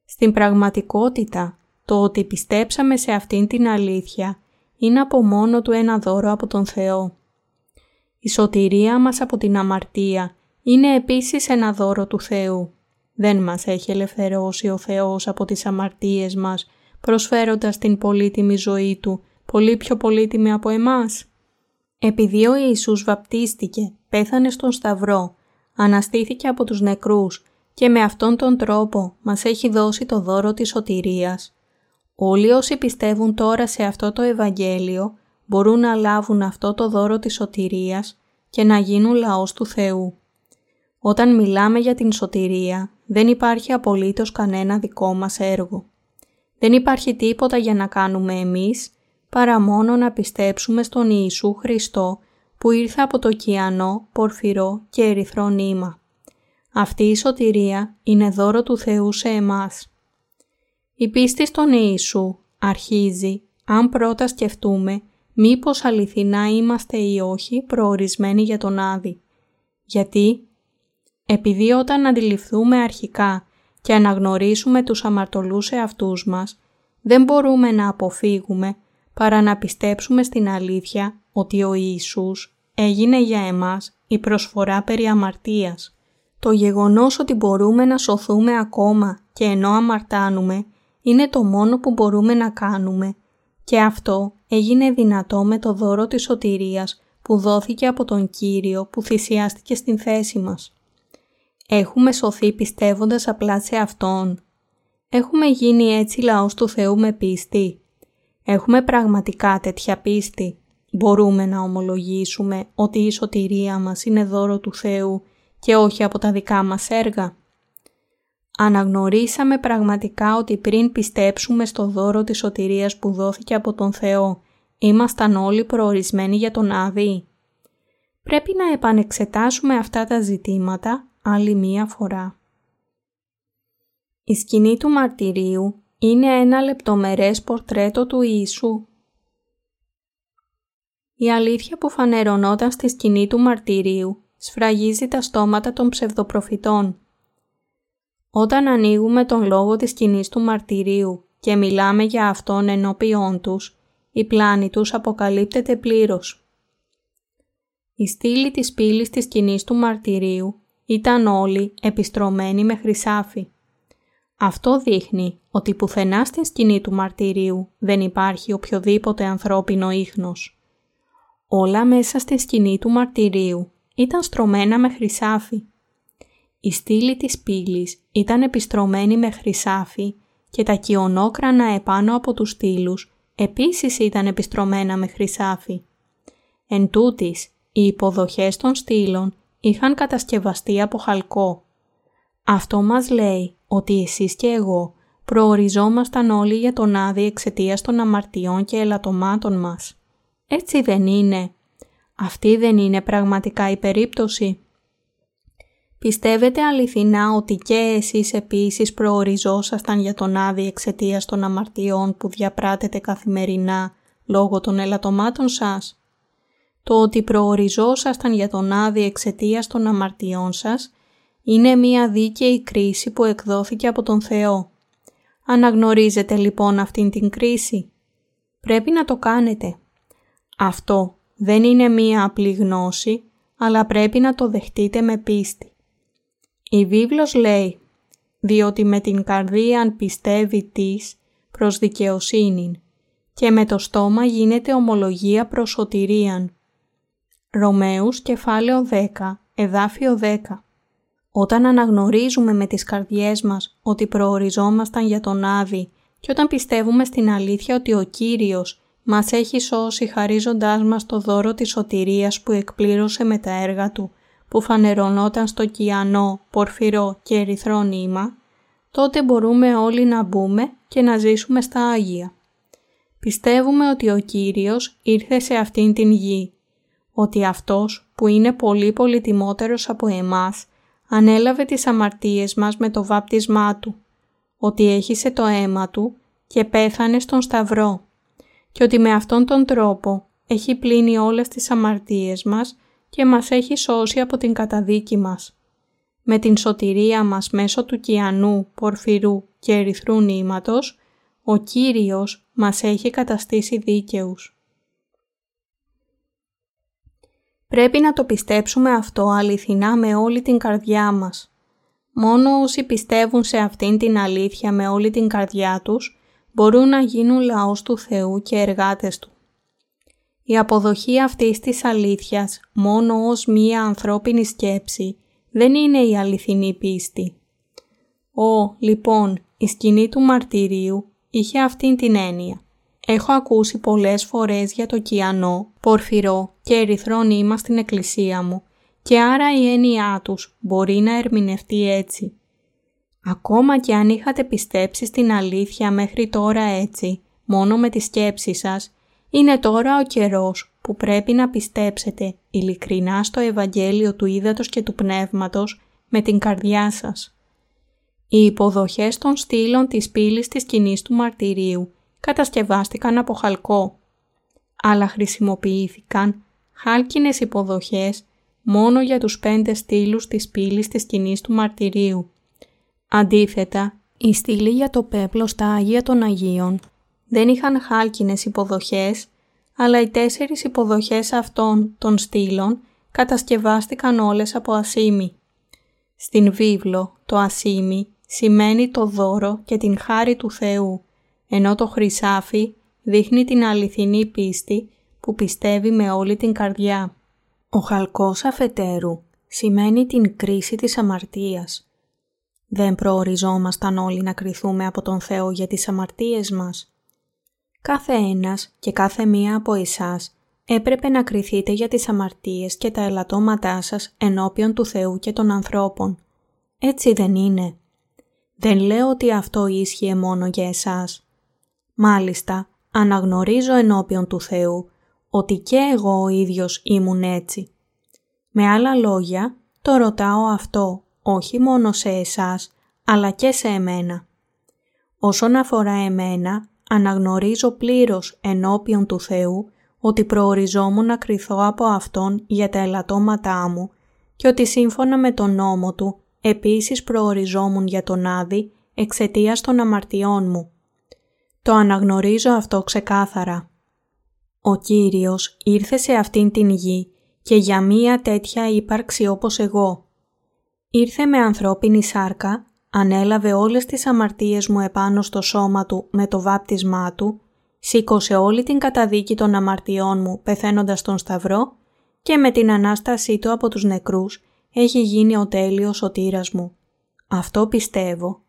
Στην πραγματικότητα, το ότι πιστέψαμε σε αυτήν την αλήθεια είναι από μόνο του ένα δώρο από τον Θεό. Η σωτηρία μας από την αμαρτία είναι επίσης ένα δώρο του Θεού. Δεν μας έχει ελευθερώσει ο Θεός από τις αμαρτίες μας, προσφέροντας την πολύτιμη ζωή Του, πολύ πιο πολύτιμη από εμάς. Επειδή ο Ιησούς βαπτίστηκε, πέθανε στον Σταυρό, αναστήθηκε από τους νεκρούς και με αυτόν τον τρόπο μας έχει δώσει το δώρο της σωτηρίας. Όλοι όσοι πιστεύουν τώρα σε αυτό το Ευαγγέλιο μπορούν να λάβουν αυτό το δώρο της σωτηρίας και να γίνουν λαός του Θεού. Όταν μιλάμε για την σωτηρία, δεν υπάρχει απολύτως κανένα δικό μας έργο. Δεν υπάρχει τίποτα για να κάνουμε εμείς, παρά μόνο να πιστέψουμε στον Ιησού Χριστό που ήρθε από το κιανό, πορφυρό και ερυθρό νήμα. Αυτή η σωτηρία είναι δώρο του Θεού σε εμάς. Η πίστη στον Ιησού αρχίζει αν πρώτα σκεφτούμε μήπως αληθινά είμαστε ή όχι προορισμένοι για τον Άδη. Γιατί; Επειδή όταν αντιληφθούμε αρχικά και αναγνωρίσουμε τους αμαρτωλούς εαυτούς μας, δεν μπορούμε να αποφύγουμε παρά να πιστέψουμε στην αλήθεια ότι ο Ιησούς έγινε για εμάς η προσφορά περί αμαρτίας. Το γεγονός ότι μπορούμε να σωθούμε ακόμα και ενώ αμαρτάνουμε είναι το μόνο που μπορούμε να κάνουμε και αυτό έγινε δυνατό με το δώρο της σωτηρίας που δόθηκε από τον Κύριο που θυσιάστηκε στην θέση μας. Έχουμε σωθεί πιστεύοντας απλά σε Αυτόν. Έχουμε γίνει έτσι λαός του Θεού με πίστη. Έχουμε πραγματικά τέτοια πίστη. Μπορούμε να ομολογήσουμε ότι η σωτηρία μας είναι δώρο του Θεού και όχι από τα δικά μας έργα. Αναγνωρίσαμε πραγματικά ότι πριν πιστέψουμε στο δώρο της σωτηρίας που δόθηκε από τον Θεό, ήμασταν όλοι προορισμένοι για τον Άδη. Πρέπει να επανεξετάσουμε αυτά τα ζητήματα άλλη μία φορά. Η σκηνή του μαρτυρίου είναι ένα λεπτομερές πορτρέτο του Ιησού. Η αλήθεια που φανερωνόταν στη σκηνή του μαρτυρίου σφραγίζει τα στόματα των ψευδοπροφητών. Όταν ανοίγουμε τον λόγο της σκηνής του μαρτυρίου και μιλάμε για αυτόν ενώπιόν τους, η πλάνη τους αποκαλύπτεται πλήρως. Η στήλη της πύλης της σκηνής του μαρτυρίου ήταν όλοι επιστρωμένοι με χρυσάφι. Αυτό δείχνει ότι πουθενά στην σκηνή του μαρτυρίου δεν υπάρχει οποιοδήποτε ανθρώπινο ίχνος. Όλα μέσα στη σκηνή του μαρτυρίου ήταν στρωμένα με χρυσάφι. Η στήλη της πύλης ήταν επιστρωμένη με χρυσάφι και τα κοιονόκρανα επάνω από τους στήλους επίσης ήταν επιστρωμένα με χρυσάφι. Εν τούτης, οι υποδοχές των στήλων είχαν κατασκευαστεί από χαλκό. Αυτό μας λέει ότι εσείς και εγώ προοριζόμασταν όλοι για τον Άδη εξαιτίας των αμαρτιών και ελαττωμάτων μας. Έτσι δεν είναι. Αυτή δεν είναι πραγματικά η περίπτωση. Πιστεύετε αληθινά ότι και εσείς επίσης προοριζόσασταν για τον Άδη εξαιτίας των αμαρτιών που διαπράτετε καθημερινά λόγω των ελαττωμάτων σας; Το ότι προοριζόσασταν για τον Άδη εξαιτίας των αμαρτιών σας είναι μία δίκαιη κρίση που εκδόθηκε από τον Θεό. Αναγνωρίζετε λοιπόν αυτήν την κρίση; Πρέπει να το κάνετε. Αυτό δεν είναι μία απλή γνώση, αλλά πρέπει να το δεχτείτε με πίστη. Η βίβλος λέει «Διότι με την καρδία αν πιστεύει της προς δικαιοσύνην και με το στόμα γίνεται ομολογία προς σωτηρίαν». Ρωμαίους κεφάλαιο 10, εδάφιο 10 Όταν αναγνωρίζουμε με τις καρδιές μας ότι προοριζόμασταν για τον Άδη και όταν πιστεύουμε στην αλήθεια ότι ο Κύριος μας έχει σώσει χαρίζοντάς μας το δώρο της σωτηρίας που εκπλήρωσε με τα έργα Του, που φανερωνόταν στο κιανό, πορφυρό και ερυθρό νήμα, τότε μπορούμε όλοι να μπούμε και να ζήσουμε στα Άγια. Πιστεύουμε ότι ο Κύριος ήρθε σε αυτήν την γη ότι Αυτός που είναι πολύ πολυτιμότερος από εμάς ανέλαβε τις αμαρτίες μας με το βάπτισμά Του, ότι έχισε το αίμα Του και πέθανε στον Σταυρό και ότι με αυτόν τον τρόπο έχει πλύνει όλες τις αμαρτίες μας και μας έχει σώσει από την καταδίκη μας. Με την σωτηρία μας μέσω του κιανού, πορφυρού και ερυθρού νήματος, ο Κύριος μας έχει καταστήσει δίκαιους. Πρέπει να το πιστέψουμε αυτό αληθινά με όλη την καρδιά μας. Μόνο όσοι πιστεύουν σε αυτήν την αλήθεια με όλη την καρδιά τους, μπορούν να γίνουν λαός του Θεού και εργάτες Του. Η αποδοχή αυτής της αλήθειας μόνο ως μία ανθρώπινη σκέψη δεν είναι η αληθινή πίστη. Ω, λοιπόν, η σκηνή του μαρτυρίου είχε αυτήν την έννοια. Έχω ακούσει πολλές φορές για το κιανό, πορφυρό και ερυθρό νήμα στην εκκλησία μου και άρα η έννοιά τους μπορεί να ερμηνευτεί έτσι. Ακόμα και αν είχατε πιστέψει στην αλήθεια μέχρι τώρα έτσι, μόνο με τη σκέψη σας, είναι τώρα ο καιρός που πρέπει να πιστέψετε ειλικρινά στο Ευαγγέλιο του Ήδατος και του Πνεύματος με την καρδιά σας. Οι υποδοχές των στήλων της πύλης της σκηνής του μαρτυρίου κατασκευάστηκαν από χαλκό, αλλά χρησιμοποιήθηκαν χάλκινες υποδοχές μόνο για τους πέντε στήλους της πύλης της σκηνής του μαρτυρίου. Αντίθετα, οι στήλοι για το πέπλο στα Άγια των Αγίων δεν είχαν χάλκινες υποδοχές, αλλά οι τέσσερις υποδοχές αυτών των στήλων κατασκευάστηκαν όλες από ασίμι. Στην βίβλο το ασίμι σημαίνει το δώρο και την χάρη του Θεού, ενώ το χρυσάφι δείχνει την αληθινή πίστη που πιστεύει με όλη την καρδιά. Ο χαλκός αφετέρου σημαίνει την κρίση της αμαρτίας. Δεν προοριζόμασταν όλοι να κριθούμε από τον Θεό για τις αμαρτίες μας. Κάθε ένας και κάθε μία από εσάς έπρεπε να κριθείτε για τις αμαρτίες και τα ελαττώματά σας ενώπιον του Θεού και των ανθρώπων. Έτσι δεν είναι. Δεν λέω ότι αυτό ίσχυε μόνο για εσάς. Μάλιστα, αναγνωρίζω ενώπιον του Θεού ότι και εγώ ο ίδιος ήμουν έτσι. Με άλλα λόγια, το ρωτάω αυτό όχι μόνο σε εσάς, αλλά και σε εμένα. Όσον αφορά εμένα, αναγνωρίζω πλήρως ενώπιον του Θεού ότι προοριζόμουν να κριθώ από Αυτόν για τα ελαττώματά μου και ότι σύμφωνα με τον νόμο Του επίσης προοριζόμουν για τον Άδη εξαιτίας των αμαρτιών μου. Το αναγνωρίζω αυτό ξεκάθαρα. Ο Κύριος ήρθε σε αυτήν την γη και για μία τέτοια ύπαρξη όπως εγώ. Ήρθε με ανθρώπινη σάρκα, ανέλαβε όλες τις αμαρτίες μου επάνω στο σώμα του με το βάπτισμά του, σήκωσε όλη την καταδίκη των αμαρτιών μου πεθαίνοντας στον Σταυρό και με την Ανάστασή του από τους νεκρούς έχει γίνει ο τέλειος σωτήρας μου. Αυτό πιστεύω.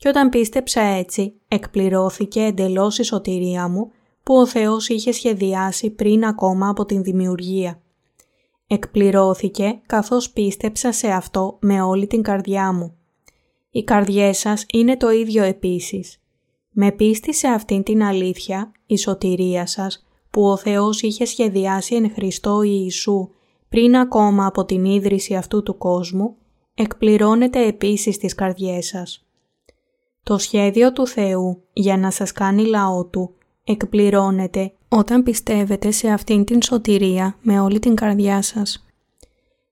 Και όταν πίστεψα έτσι, εκπληρώθηκε εντελώς η σωτηρία μου που ο Θεός είχε σχεδιάσει πριν ακόμα από την δημιουργία. Εκπληρώθηκε καθώς πίστεψα σε αυτό με όλη την καρδιά μου. Οι καρδιές σας είναι το ίδιο επίσης. Με πίστη σε αυτήν την αλήθεια, η σωτηρία σας, που ο Θεός είχε σχεδιάσει εν Χριστώ Ιησού πριν ακόμα από την ίδρυση αυτού του κόσμου, εκπληρώνεται επίσης τις καρδιές σας. Το σχέδιο του Θεού για να σας κάνει λαό Του εκπληρώνεται όταν πιστεύετε σε αυτήν την σωτηρία με όλη την καρδιά σας.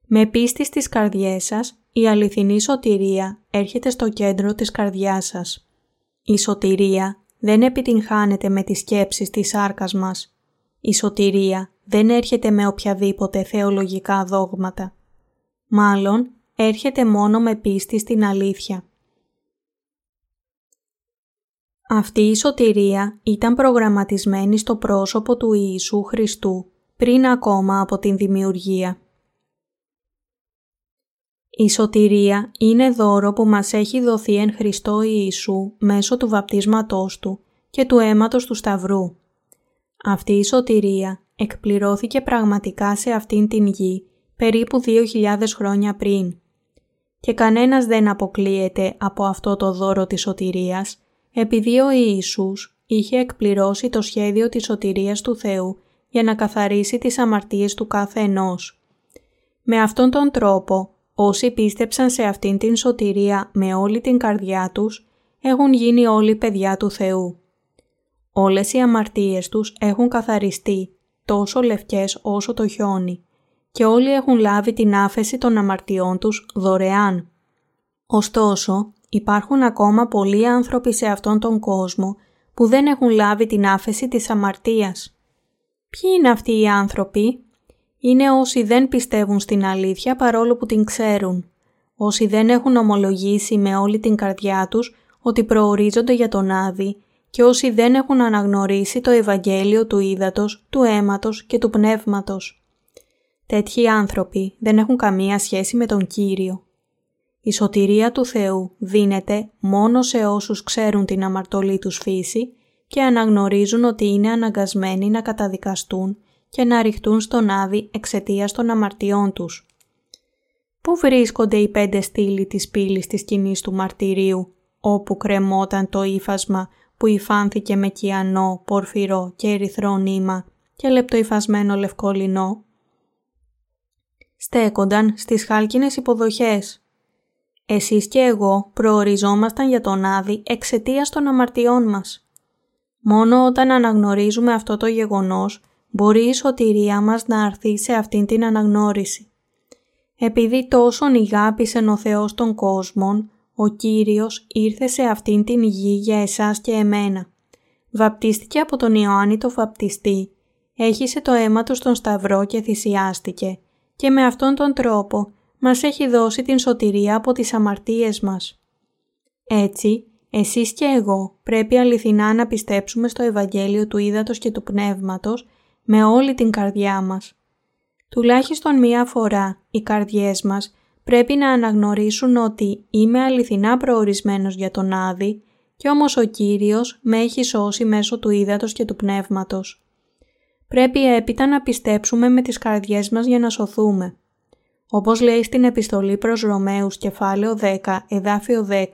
Με πίστη στις καρδιές σας, η αληθινή σωτηρία έρχεται στο κέντρο της καρδιάς σας. Η σωτηρία δεν επιτυγχάνεται με τις σκέψεις της σάρκας μας. Η σωτηρία δεν έρχεται με οποιαδήποτε θεολογικά δόγματα. Μάλλον έρχεται μόνο με πίστη στην αλήθεια. Αυτή η σωτηρία ήταν προγραμματισμένη στο πρόσωπο του Ιησού Χριστού πριν ακόμα από την δημιουργία. Η σωτηρία είναι δώρο που μας έχει δοθεί εν Χριστώ Ιησού μέσω του βαπτίσματός Του και του αίματος του Σταυρού. Αυτή η σωτηρία εκπληρώθηκε πραγματικά σε αυτήν την γη περίπου 2.000 χρόνια πριν. Και κανένας δεν αποκλείεται από αυτό το δώρο της σωτηρίας, επειδή ο Ιησούς είχε εκπληρώσει το σχέδιο της σωτηρίας του Θεού για να καθαρίσει τις αμαρτίες του κάθε ενός. Με αυτόν τον τρόπο, Όσοι πίστεψαν σε αυτήν την σωτηρία με όλη την καρδιά τους, έχουν γίνει όλοι παιδιά του Θεού. Όλες οι αμαρτίες τους έχουν καθαριστεί, τόσο λευκές όσο το χιόνι, και όλοι έχουν λάβει την άφεση των αμαρτιών τους δωρεάν. Ωστόσο, υπάρχουν ακόμα πολλοί άνθρωποι σε αυτόν τον κόσμο που δεν έχουν λάβει την άφεση της αμαρτίας. Ποιοι είναι αυτοί οι άνθρωποι; Είναι όσοι δεν πιστεύουν στην αλήθεια παρόλο που την ξέρουν. Όσοι δεν έχουν ομολογήσει με όλη την καρδιά τους ότι προορίζονται για τον Άδη και όσοι δεν έχουν αναγνωρίσει το Ευαγγέλιο του ύδατος, του αίματος και του πνεύματος. Τέτοιοι άνθρωποι δεν έχουν καμία σχέση με τον Κύριο. Η σωτηρία του Θεού δίνεται μόνο σε όσους ξέρουν την αμαρτωλή τους φύση και αναγνωρίζουν ότι είναι αναγκασμένοι να καταδικαστούν και να ρηχτούν στον Άδη εξαιτίας των αμαρτιών τους. Πού βρίσκονται οι πέντε στήλοι της πύλης της σκηνής του μαρτυρίου, όπου κρεμόταν το ύφασμα που υφάνθηκε με κιανό, πορφυρό και ερυθρό νήμα και λεπτοϊφασμένο λευκό λινό; Στέκονταν στις χάλκινες υποδοχές. Εσείς και εγώ προοριζόμασταν για τον Άδη εξαιτίας των αμαρτιών μας. Μόνο όταν αναγνωρίζουμε αυτό το γεγονός μπορεί η σωτηρία μας να αρθεί σε αυτήν την αναγνώριση. Επειδή τόσον ηγάπησε ο Θεός των κόσμων, ο Κύριος ήρθε σε αυτήν την γη για εσάς και εμένα. Βαπτίστηκε από τον Ιωάννη το βαπτιστή, έχισε το αίμα του στον Σταυρό και θυσιάστηκε και με αυτόν τον τρόπο μας έχει δώσει την σωτηρία από τις αμαρτίες μας. Έτσι, εσείς και εγώ πρέπει αληθινά να πιστέψουμε στο Ευαγγέλιο του Ήδατος και του Πνεύματος με όλη την καρδιά μας. Τουλάχιστον μία φορά οι καρδιές μας πρέπει να αναγνωρίσουν ότι είμαι αληθινά προορισμένος για τον Άδη και όμως ο Κύριος με έχει σώσει μέσω του ύδατος και του πνεύματος. Πρέπει έπειτα να πιστέψουμε με τις καρδιές μας για να σωθούμε. Όπως λέει στην επιστολή προς Ρωμαίους κεφάλαιο 10, εδάφιο 10,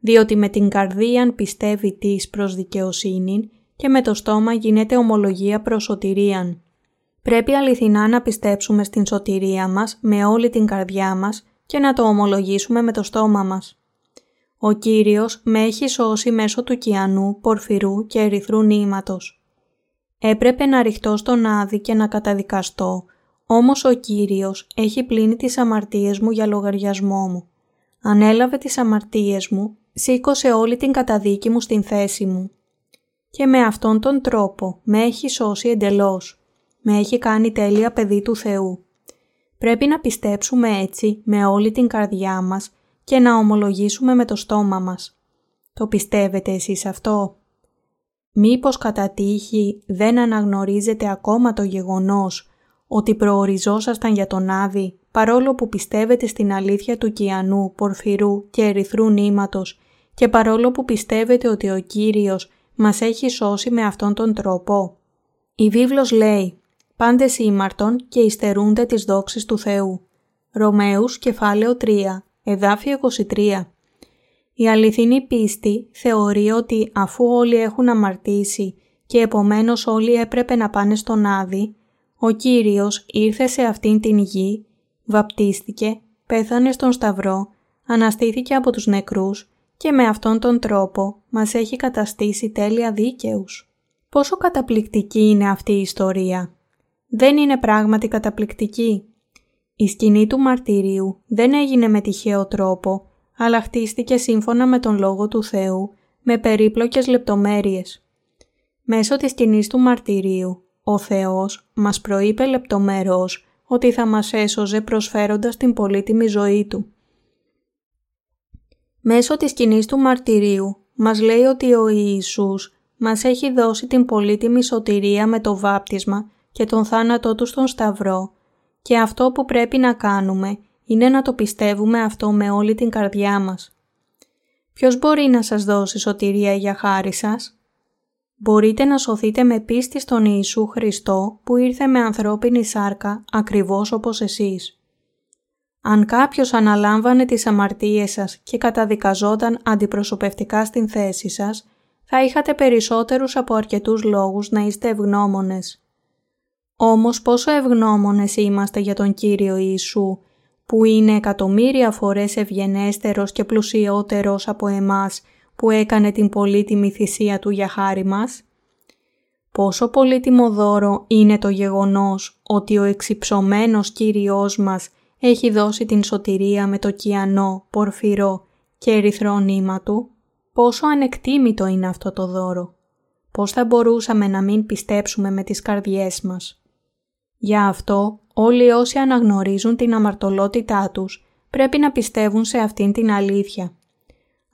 διότι με την καρδίαν πιστεύει της προς δικαιοσύνη και με το στόμα γίνεται ομολογία προς σωτηρίαν. Πρέπει αληθινά να πιστέψουμε στην σωτηρία μας με όλη την καρδιά μας και να το ομολογήσουμε με το στόμα μας. Ο Κύριος με έχει σώσει μέσω του κιανού, πορφυρού και ερυθρού νήματος. Έπρεπε να ρηχτώ στον Άδη και να καταδικαστώ, όμως ο Κύριος έχει πλύνει τις αμαρτίες μου για λογαριασμό μου. Ανέλαβε τις αμαρτίες μου, σήκωσε όλη την καταδίκη μου στην θέση μου. Και με αυτόν τον τρόπο με έχει σώσει εντελώς με έχει κάνει τέλεια παιδί του Θεού. Πρέπει να πιστέψουμε έτσι με όλη την καρδιά μας και να ομολογήσουμε με το στόμα μας. Το πιστεύετε εσείς αυτό; Μήπως κατά τύχη δεν αναγνωρίζετε ακόμα το γεγονός ότι προοριζόσασταν για τον Άδη παρόλο που πιστεύετε στην αλήθεια του κιανού, πορφυρού και ερυθρού νήματος και παρόλο που πιστεύετε ότι ο Κύριος μας έχει σώσει με αυτόν τον τρόπο. Η βίβλος λέει πάντες ήμαρτον και υστερούνται τις δόξεις του Θεού. Ρωμαίους κεφάλαιο 3, εδάφιο 23. Η αληθινή πίστη θεωρεί ότι αφού όλοι έχουν αμαρτήσει και επομένως όλοι έπρεπε να πάνε στον Άδη, ο Κύριος ήρθε σε αυτήν την γη, βαπτίστηκε, πέθανε στον Σταυρό, αναστήθηκε από τους νεκρούς και με αυτόν τον τρόπο μας έχει καταστήσει τέλεια δίκαιους. Πόσο καταπληκτική είναι αυτή η ιστορία δεν είναι πράγματι καταπληκτική. Η σκηνή του μαρτυρίου δεν έγινε με τυχαίο τρόπο, αλλά χτίστηκε σύμφωνα με τον Λόγο του Θεού, με περίπλοκες λεπτομέρειες. Μέσω της σκηνής του μαρτυρίου, ο Θεός μας προείπε λεπτομερώς ότι θα μας έσωζε προσφέροντας την πολύτιμη ζωή Του. Μέσω της σκηνής του μαρτυρίου μας λέει ότι ο Ιησούς μας έχει δώσει την πολύτιμη σωτηρία με το βάπτισμα και τον θάνατό του στον Σταυρό και αυτό που πρέπει να κάνουμε είναι να το πιστεύουμε αυτό με όλη την καρδιά μας. Ποιος μπορεί να σας δώσει σωτηρία για χάρη σας; Μπορείτε να σωθείτε με πίστη στον Ιησού Χριστό που ήρθε με ανθρώπινη σάρκα ακριβώς όπως εσείς. Αν κάποιος αναλάμβανε τις αμαρτίες σας και καταδικαζόταν αντιπροσωπευτικά στην θέση σας, θα είχατε περισσότερους από αρκετούς λόγους να είστε ευγνώμονες. Όμως πόσο ευγνώμονες είμαστε για τον Κύριο Ιησού που είναι εκατομμύρια φορές ευγενέστερος και πλουσιότερος από εμάς που έκανε την πολύτιμη θυσία του για χάρη μας. Πόσο πολύτιμο δώρο είναι το γεγονός ότι ο εξυψωμένος Κύριος μας έχει δώσει την σωτηρία με το κιανό, πορφυρό και ερυθρό νήμα του; Πόσο ανεκτήμητο είναι αυτό το δώρο; Πώς θα μπορούσαμε να μην πιστέψουμε με τις καρδιές μας; Για αυτό όλοι όσοι αναγνωρίζουν την αμαρτωλότητά τους πρέπει να πιστεύουν σε αυτήν την αλήθεια.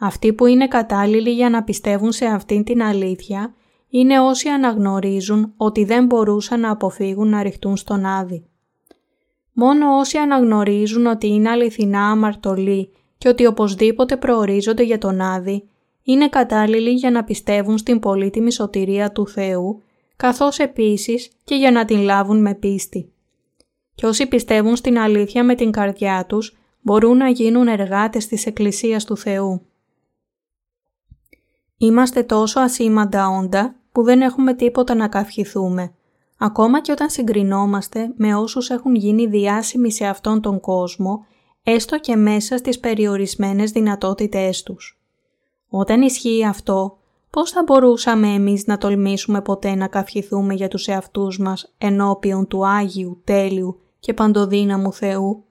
Αυτοί που είναι κατάλληλοι για να πιστεύουν σε αυτήν την αλήθεια είναι όσοι αναγνωρίζουν ότι δεν μπορούσαν να αποφύγουν να ρηχτούν στον Άδη. Μόνο όσοι αναγνωρίζουν ότι είναι αληθινά αμαρτωλοί και ότι οπωσδήποτε προορίζονται για τον Άδη, είναι κατάλληλοι για να πιστεύουν στην πολύτιμη σωτηρία του Θεού, καθώς επίσης και για να την λάβουν με πίστη. Και όσοι πιστεύουν στην αλήθεια με την καρδιά τους, μπορούν να γίνουν εργάτες της Εκκλησίας του Θεού. Είμαστε τόσο ασήμαντα όντα που δεν έχουμε τίποτα να καυχηθούμε, ακόμα και όταν συγκρινόμαστε με όσους έχουν γίνει διάσημοι σε αυτόν τον κόσμο, έστω και μέσα στις περιορισμένες δυνατότητές τους. Όταν ισχύει αυτό, πώς θα μπορούσαμε εμείς να τολμήσουμε ποτέ να καυχηθούμε για τους εαυτούς μας ενώπιον του Άγιου, τέλειου και παντοδύναμου Θεού;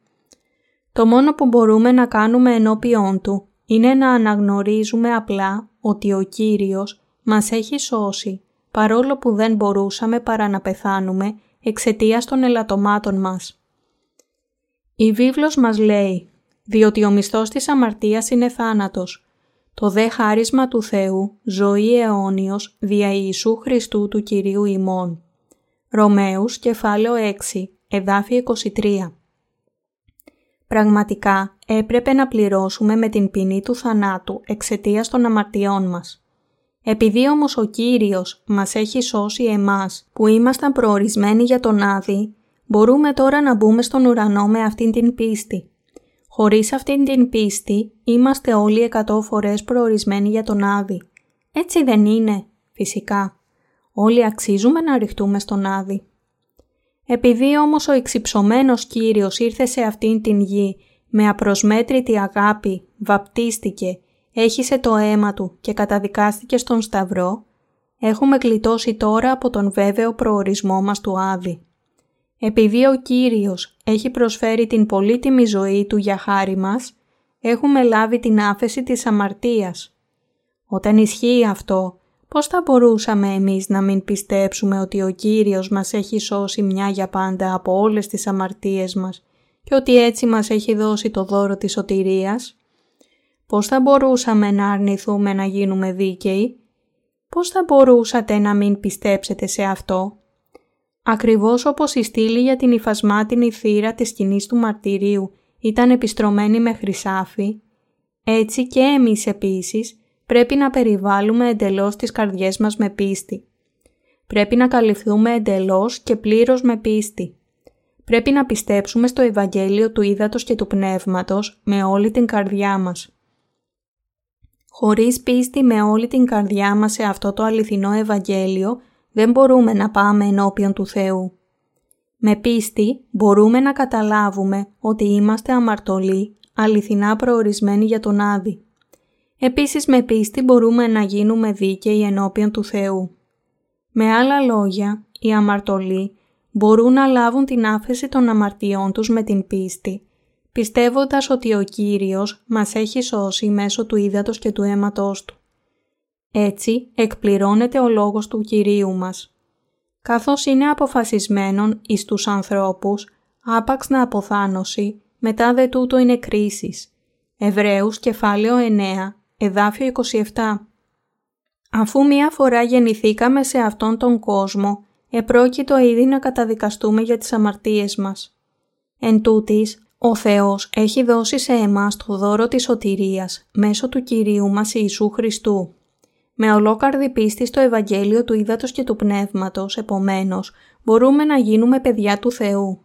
Το μόνο που μπορούμε να κάνουμε ενώπιον Του είναι να αναγνωρίζουμε απλά ότι ο Κύριος μας έχει σώσει παρόλο που δεν μπορούσαμε παρά να πεθάνουμε εξαιτίας των ελαττωμάτων μας. Η βίβλος μας λέει «Διότι ο μισθός της αμαρτίας είναι θάνατος, το δε χάρισμα του Θεού, ζωή αιώνιος, δια Ιησού Χριστού του Κυρίου ημών». Ρωμαίους, κεφάλαιο 6, εδάφη 23. Πραγματικά έπρεπε να πληρώσουμε με την ποινή του θανάτου εξαιτίας των αμαρτιών μας. Επειδή όμως ο Κύριος μας έχει σώσει εμάς που ήμασταν προορισμένοι για τον Άδη, μπορούμε τώρα να μπούμε στον ουρανό με αυτήν την πίστη. Χωρίς αυτήν την πίστη είμαστε όλοι εκατό φορές προορισμένοι για τον Άδη. Έτσι δεν είναι, φυσικά. Όλοι αξίζουμε να ρηχτούμε στον Άδη. Επειδή όμως ο εξυψωμένος Κύριος ήρθε σε αυτήν την γη με απροσμέτρητη αγάπη, βαπτίστηκε έχισε το αίμα του και καταδικάστηκε στον Σταυρό, έχουμε γλιτώσει τώρα από τον βέβαιο προορισμό μας του Άδη. Επειδή ο Κύριος έχει προσφέρει την πολύτιμη ζωή Του για χάρη μας, έχουμε λάβει την άφεση της αμαρτίας. Όταν ισχύει αυτό, πώς θα μπορούσαμε εμείς να μην πιστέψουμε ότι ο Κύριος μας έχει σώσει μια για πάντα από όλες τις αμαρτίες μας και ότι έτσι μας έχει δώσει το δώρο της σωτηρίας; Πώς θα μπορούσαμε να αρνηθούμε να γίνουμε δίκαιοι; Πώς θα μπορούσατε να μην πιστέψετε σε αυτό; Ακριβώς όπως η στήλη για την υφασμάτινη θύρα της σκηνής του μαρτυρίου ήταν επιστρωμένη με χρυσάφι, έτσι και εμείς επίσης πρέπει να περιβάλλουμε εντελώς τις καρδιές μας με πίστη. Πρέπει να καλυφθούμε εντελώς και πλήρως με πίστη. Πρέπει να πιστέψουμε στο Ευαγγέλιο του Ήδατος και του Πνεύματος με όλη την καρδιά μας. Χωρίς πίστη με όλη την καρδιά μας σε αυτό το αληθινό Ευαγγέλιο, δεν μπορούμε να πάμε ενώπιον του Θεού. Με πίστη μπορούμε να καταλάβουμε ότι είμαστε αμαρτωλοί, αληθινά προορισμένοι για τον Άδη. Επίσης με πίστη μπορούμε να γίνουμε δίκαιοι ενώπιον του Θεού. Με άλλα λόγια, οι αμαρτωλοί μπορούν να λάβουν την άφεση των αμαρτιών τους με την πίστη πιστεύοντας ότι ο Κύριος μας έχει σώσει μέσω του ύδατος και του αίματός Του. Έτσι εκπληρώνεται ο λόγος του Κυρίου μας. Καθώς είναι αποφασισμένον εις τους ανθρώπους, άπαξ να αποθάνωση, μετά δε τούτο είναι κρίσεις. Εβραίους κεφάλαιο 9, εδάφιο 27. Αφού μία φορά γεννηθήκαμε σε αυτόν τον κόσμο, επρόκειτο ήδη να καταδικαστούμε για τις αμαρτίες μας. Εν τούτης, ο Θεός έχει δώσει σε εμάς το δώρο της σωτηρίας μέσω του Κυρίου μας Ιησού Χριστού. Με ολόκαρδη πίστη στο Ευαγγέλιο του Ήδατος και του Πνεύματος, επομένως, μπορούμε να γίνουμε παιδιά του Θεού.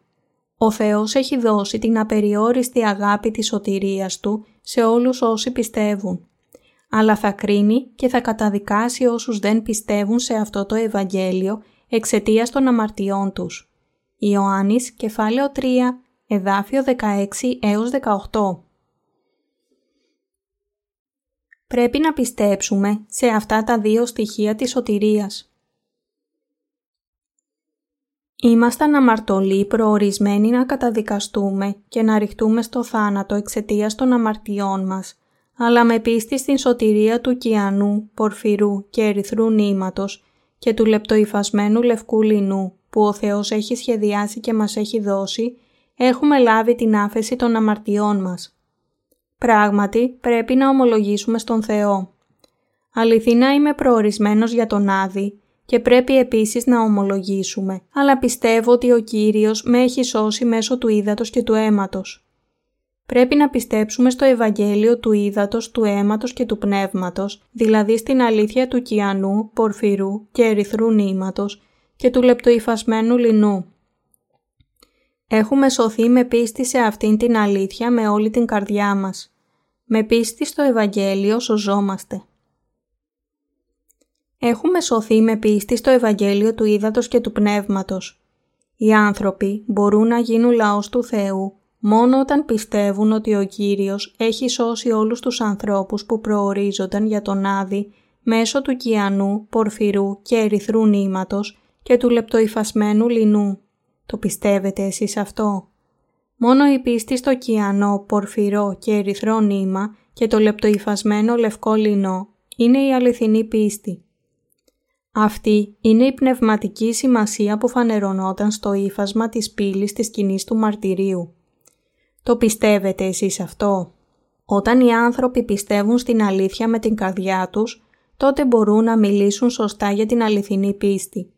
Ο Θεός έχει δώσει την απεριόριστη αγάπη της σωτηρίας Του σε όλους όσοι πιστεύουν. Αλλά θα κρίνει και θα καταδικάσει όσους δεν πιστεύουν σε αυτό το Ευαγγέλιο εξαιτίας των αμαρτιών τους. Ιωάννης, κεφάλαιο 3, εδάφιο 16 έως 18. Πρέπει να πιστέψουμε σε αυτά τα δύο στοιχεία της σωτηρίας. Ήμασταν αμαρτωλοί προορισμένοι να καταδικαστούμε και να ρηχτούμε στο θάνατο εξαιτίας των αμαρτιών μας, αλλά με πίστη στην σωτηρία του κιανού, πορφυρού και ερυθρού νήματος και του λεπτοϊφασμένου λευκού λινού που ο Θεός έχει σχεδιάσει και μας έχει δώσει, έχουμε λάβει την άφεση των αμαρτιών μας. Πράγματι, πρέπει να ομολογήσουμε στον Θεό. Αληθινά είμαι προορισμένος για τον Άδη και πρέπει επίσης να ομολογήσουμε, αλλά πιστεύω ότι ο Κύριος με έχει σώσει μέσω του ύδατος και του αίματος. Πρέπει να πιστέψουμε στο Ευαγγέλιο του ύδατος, του αίματος και του πνεύματος, δηλαδή στην αλήθεια του κιανού, πορφυρού και ερυθρού νήματος και του λεπτοϊφασμένου λινού. Έχουμε σωθεί με πίστη σε αυτήν την αλήθεια με όλη την καρδιά μας. Με πίστη στο Ευαγγέλιο σωζόμαστε. Έχουμε σωθεί με πίστη στο Ευαγγέλιο του Ήδατος και του Πνεύματος. Οι άνθρωποι μπορούν να γίνουν λαός του Θεού μόνο όταν πιστεύουν ότι ο Κύριος έχει σώσει όλους τους ανθρώπους που προορίζονταν για τον Άδη μέσω του κιανού, πορφυρού και ερυθρού νήματος και του λεπτοϊφασμένου λινού. Το πιστεύετε εσείς αυτό; Μόνο η πίστη στο κιανό, πορφυρό και ερυθρό νήμα και το λεπτοϊφασμένο λευκό λινό είναι η αληθινή πίστη. Αυτή είναι η πνευματική σημασία που φανερωνόταν στο ύφασμα της πύλης της σκηνής του μαρτυρίου. Το πιστεύετε εσείς αυτό; Όταν οι άνθρωποι πιστεύουν στην αλήθεια με την καρδιά τους, τότε μπορούν να μιλήσουν σωστά για την αληθινή πίστη.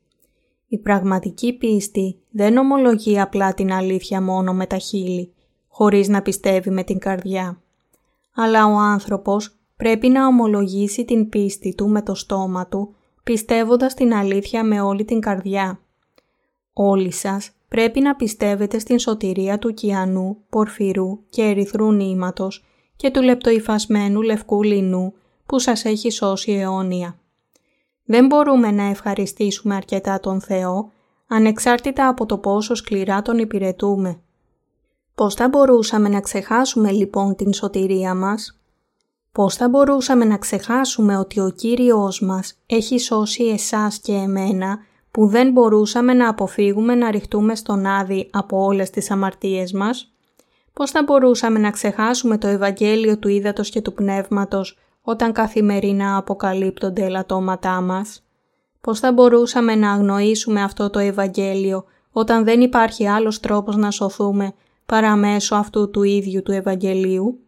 Η πραγματική πίστη δεν ομολογεί απλά την αλήθεια μόνο με τα χείλη, χωρίς να πιστεύει με την καρδιά. Αλλά ο άνθρωπος πρέπει να ομολογήσει την πίστη του με το στόμα του πιστεύοντας την αλήθεια με όλη την καρδιά. Όλοι σας πρέπει να πιστεύετε στην σωτηρία του κιανού, πορφυρού και ερυθρού νήματος και του λεπτοϊφασμένου λευκού λινού που σας έχει σώσει αιώνια. Δεν μπορούμε να ευχαριστήσουμε αρκετά τον Θεό, ανεξάρτητα από το πόσο σκληρά τον υπηρετούμε. Πώς θα μπορούσαμε να ξεχάσουμε λοιπόν την σωτηρία μας; Πώς θα μπορούσαμε να ξεχάσουμε ότι ο Κύριος μας έχει σώσει εσάς και εμένα που δεν μπορούσαμε να αποφύγουμε να ρηχτούμε στον Άδη από όλες τις αμαρτίες μας; Πώς θα μπορούσαμε να ξεχάσουμε το Ευαγγέλιο του Ήδατος και του Πνεύματος όταν καθημερινά αποκαλύπτονται ελαττώματά μας; Πώς θα μπορούσαμε να αγνοήσουμε αυτό το Ευαγγέλιο όταν δεν υπάρχει άλλος τρόπος να σωθούμε παρά μέσω αυτού του ίδιου του Ευαγγελίου;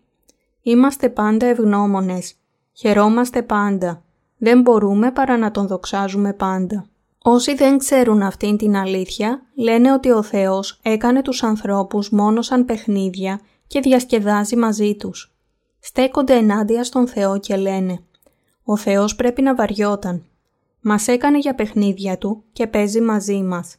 Είμαστε πάντα ευγνώμονες. Χαιρόμαστε πάντα. Δεν μπορούμε παρά να τον δοξάζουμε πάντα. Όσοι δεν ξέρουν αυτήν την αλήθεια, λένε ότι ο Θεός έκανε τους ανθρώπους μόνο σαν παιχνίδια και διασκεδάζει μαζί τους. Στέκονται ενάντια στον Θεό και λένε «Ο Θεός πρέπει να βαριόταν. Μας έκανε για παιχνίδια Του και παίζει μαζί μας.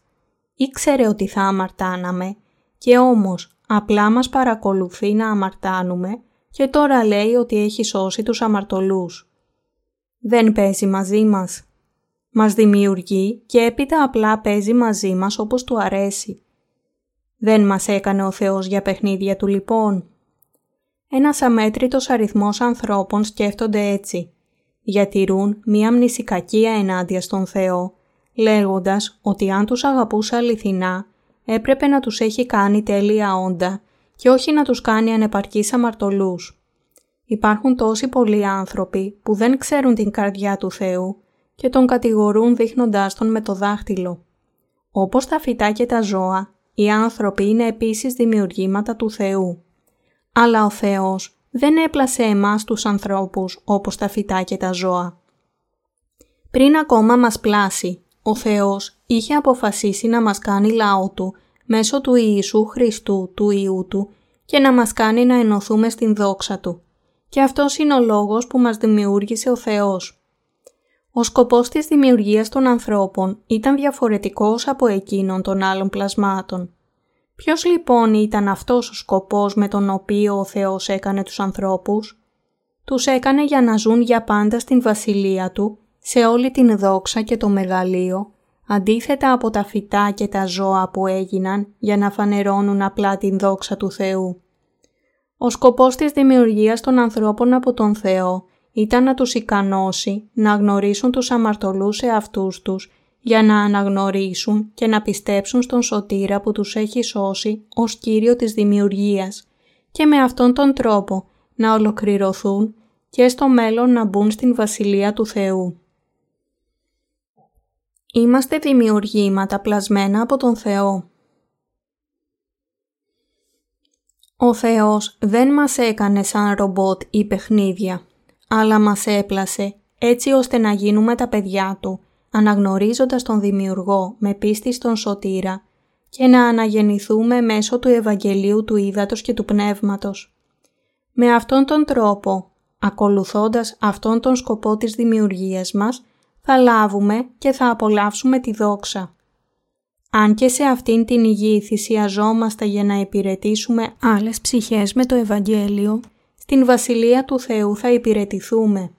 Ήξερε ότι θα αμαρτάναμε και όμως απλά μας παρακολουθεί να αμαρτάνουμε και τώρα λέει ότι έχει σώσει τους αμαρτωλούς. Δεν παίζει μαζί μας. Μας δημιουργεί και έπειτα απλά παίζει μαζί μας όπως του αρέσει. Δεν μας έκανε ο Θεός για παιχνίδια του λοιπόν. Ένας αμέτρητος αριθμός ανθρώπων σκέφτονται έτσι. Διατηρούν μία μνησικακία ενάντια στον Θεό, λέγοντας ότι αν τους αγαπούσε αληθινά, έπρεπε να τους έχει κάνει τέλεια όντα και όχι να τους κάνει ανεπαρκείς αμαρτωλούς. Υπάρχουν τόσοι πολλοί άνθρωποι που δεν ξέρουν την καρδιά του Θεού και τον κατηγορούν δείχνοντάς τον με το δάχτυλο. Όπως τα φυτά και τα ζώα, οι άνθρωποι είναι επίσης δημιουργήματα του Θεού. Αλλά ο Θεός δεν έπλασε εμάς τους ανθρώπους όπως τα φυτά και τα ζώα. Πριν ακόμα μας πλάσει, ο Θεός είχε αποφασίσει να μας κάνει λαό Του μέσω του Ιησού Χριστού, του Ιού Του και να μας κάνει να ενωθούμε στην δόξα Του. Και αυτός είναι ο λόγος που μας δημιούργησε ο Θεός. Ο σκοπός της δημιουργίας των ανθρώπων ήταν διαφορετικός από εκείνον των άλλων πλασμάτων. Ποιος λοιπόν ήταν αυτός ο σκοπός με τον οποίο ο Θεός έκανε τους ανθρώπους; Τους έκανε για να ζουν για πάντα στην βασιλεία Του, σε όλη την δόξα και το μεγαλείο, αντίθετα από τα φυτά και τα ζώα που έγιναν για να φανερώνουν απλά την δόξα του Θεού. Ο σκοπός της δημιουργίας των ανθρώπων από τον Θεό ήταν να τους ικανώσει να γνωρίσουν τους αμαρτωλούς εαυτούς τους για να αναγνωρίσουν και να πιστέψουν στον σωτήρα που τους έχει σώσει ως Κύριο της δημιουργίας και με αυτόν τον τρόπο να ολοκληρωθούν και στο μέλλον να μπουν στην Βασιλεία του Θεού. Είμαστε δημιουργήματα πλασμένα από τον Θεό. Ο Θεός δεν μας έκανε σαν ρομπότ ή παιχνίδια, αλλά μας έπλασε έτσι ώστε να γίνουμε τα παιδιά Του, αναγνωρίζοντας τον Δημιουργό με πίστη στον Σωτήρα και να αναγεννηθούμε μέσω του Ευαγγελίου του Ήδατος και του Πνεύματος. Με αυτόν τον τρόπο, ακολουθώντας αυτόν τον σκοπό της δημιουργίας μας, θα λάβουμε και θα απολαύσουμε τη δόξα. Αν και σε αυτήν την υγιή θυσιαζόμαστε για να υπηρετήσουμε άλλες ψυχές με το Ευαγγέλιο, στην Βασιλεία του Θεού θα υπηρετηθούμε.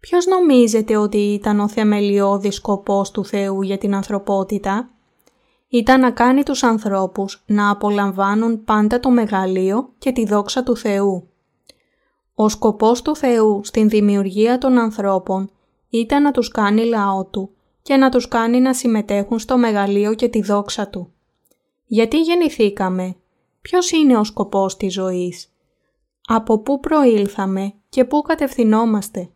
Ποιος νομίζετε ότι ήταν ο θεμελιώδης σκοπός του Θεού για την ανθρωπότητα; Ήταν να κάνει τους ανθρώπους να απολαμβάνουν πάντα το μεγαλείο και τη δόξα του Θεού. Ο σκοπός του Θεού στην δημιουργία των ανθρώπων ήταν να τους κάνει λαό Του και να τους κάνει να συμμετέχουν στο μεγαλείο και τη δόξα Του. Γιατί γεννηθήκαμε, ποιος είναι ο σκοπός της ζωής, από πού προήλθαμε και πού κατευθυνόμαστε.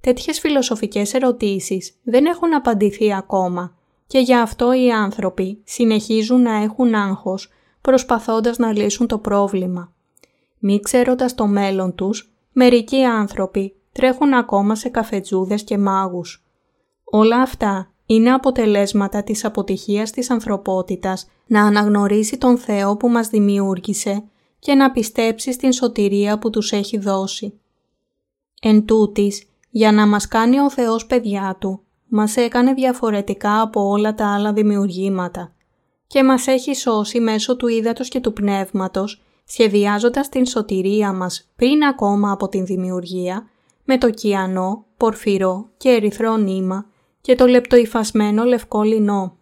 Τέτοιες φιλοσοφικές ερωτήσεις δεν έχουν απαντηθεί ακόμα και γι' αυτό οι άνθρωποι συνεχίζουν να έχουν άγχος προσπαθώντας να λύσουν το πρόβλημα. Μη ξέροντας το μέλλον τους, μερικοί άνθρωποι τρέχουν ακόμα σε καφετζούδες και μάγους. Όλα αυτά είναι αποτελέσματα της αποτυχίας της ανθρωπότητας να αναγνωρίσει τον Θεό που μας δημιούργησε και να πιστέψεις στην σωτηρία που τους έχει δώσει. Εν τούτης, για να μας κάνει ο Θεός παιδιά Του, μας έκανε διαφορετικά από όλα τα άλλα δημιουργήματα και μας έχει σώσει μέσω του ύδατος και του πνεύματος, σχεδιάζοντας την σωτηρία μας πριν ακόμα από την δημιουργία, με το κιανό, πορφυρό και ερυθρό νήμα και το λεπτοϊφασμένο λευκό λινό.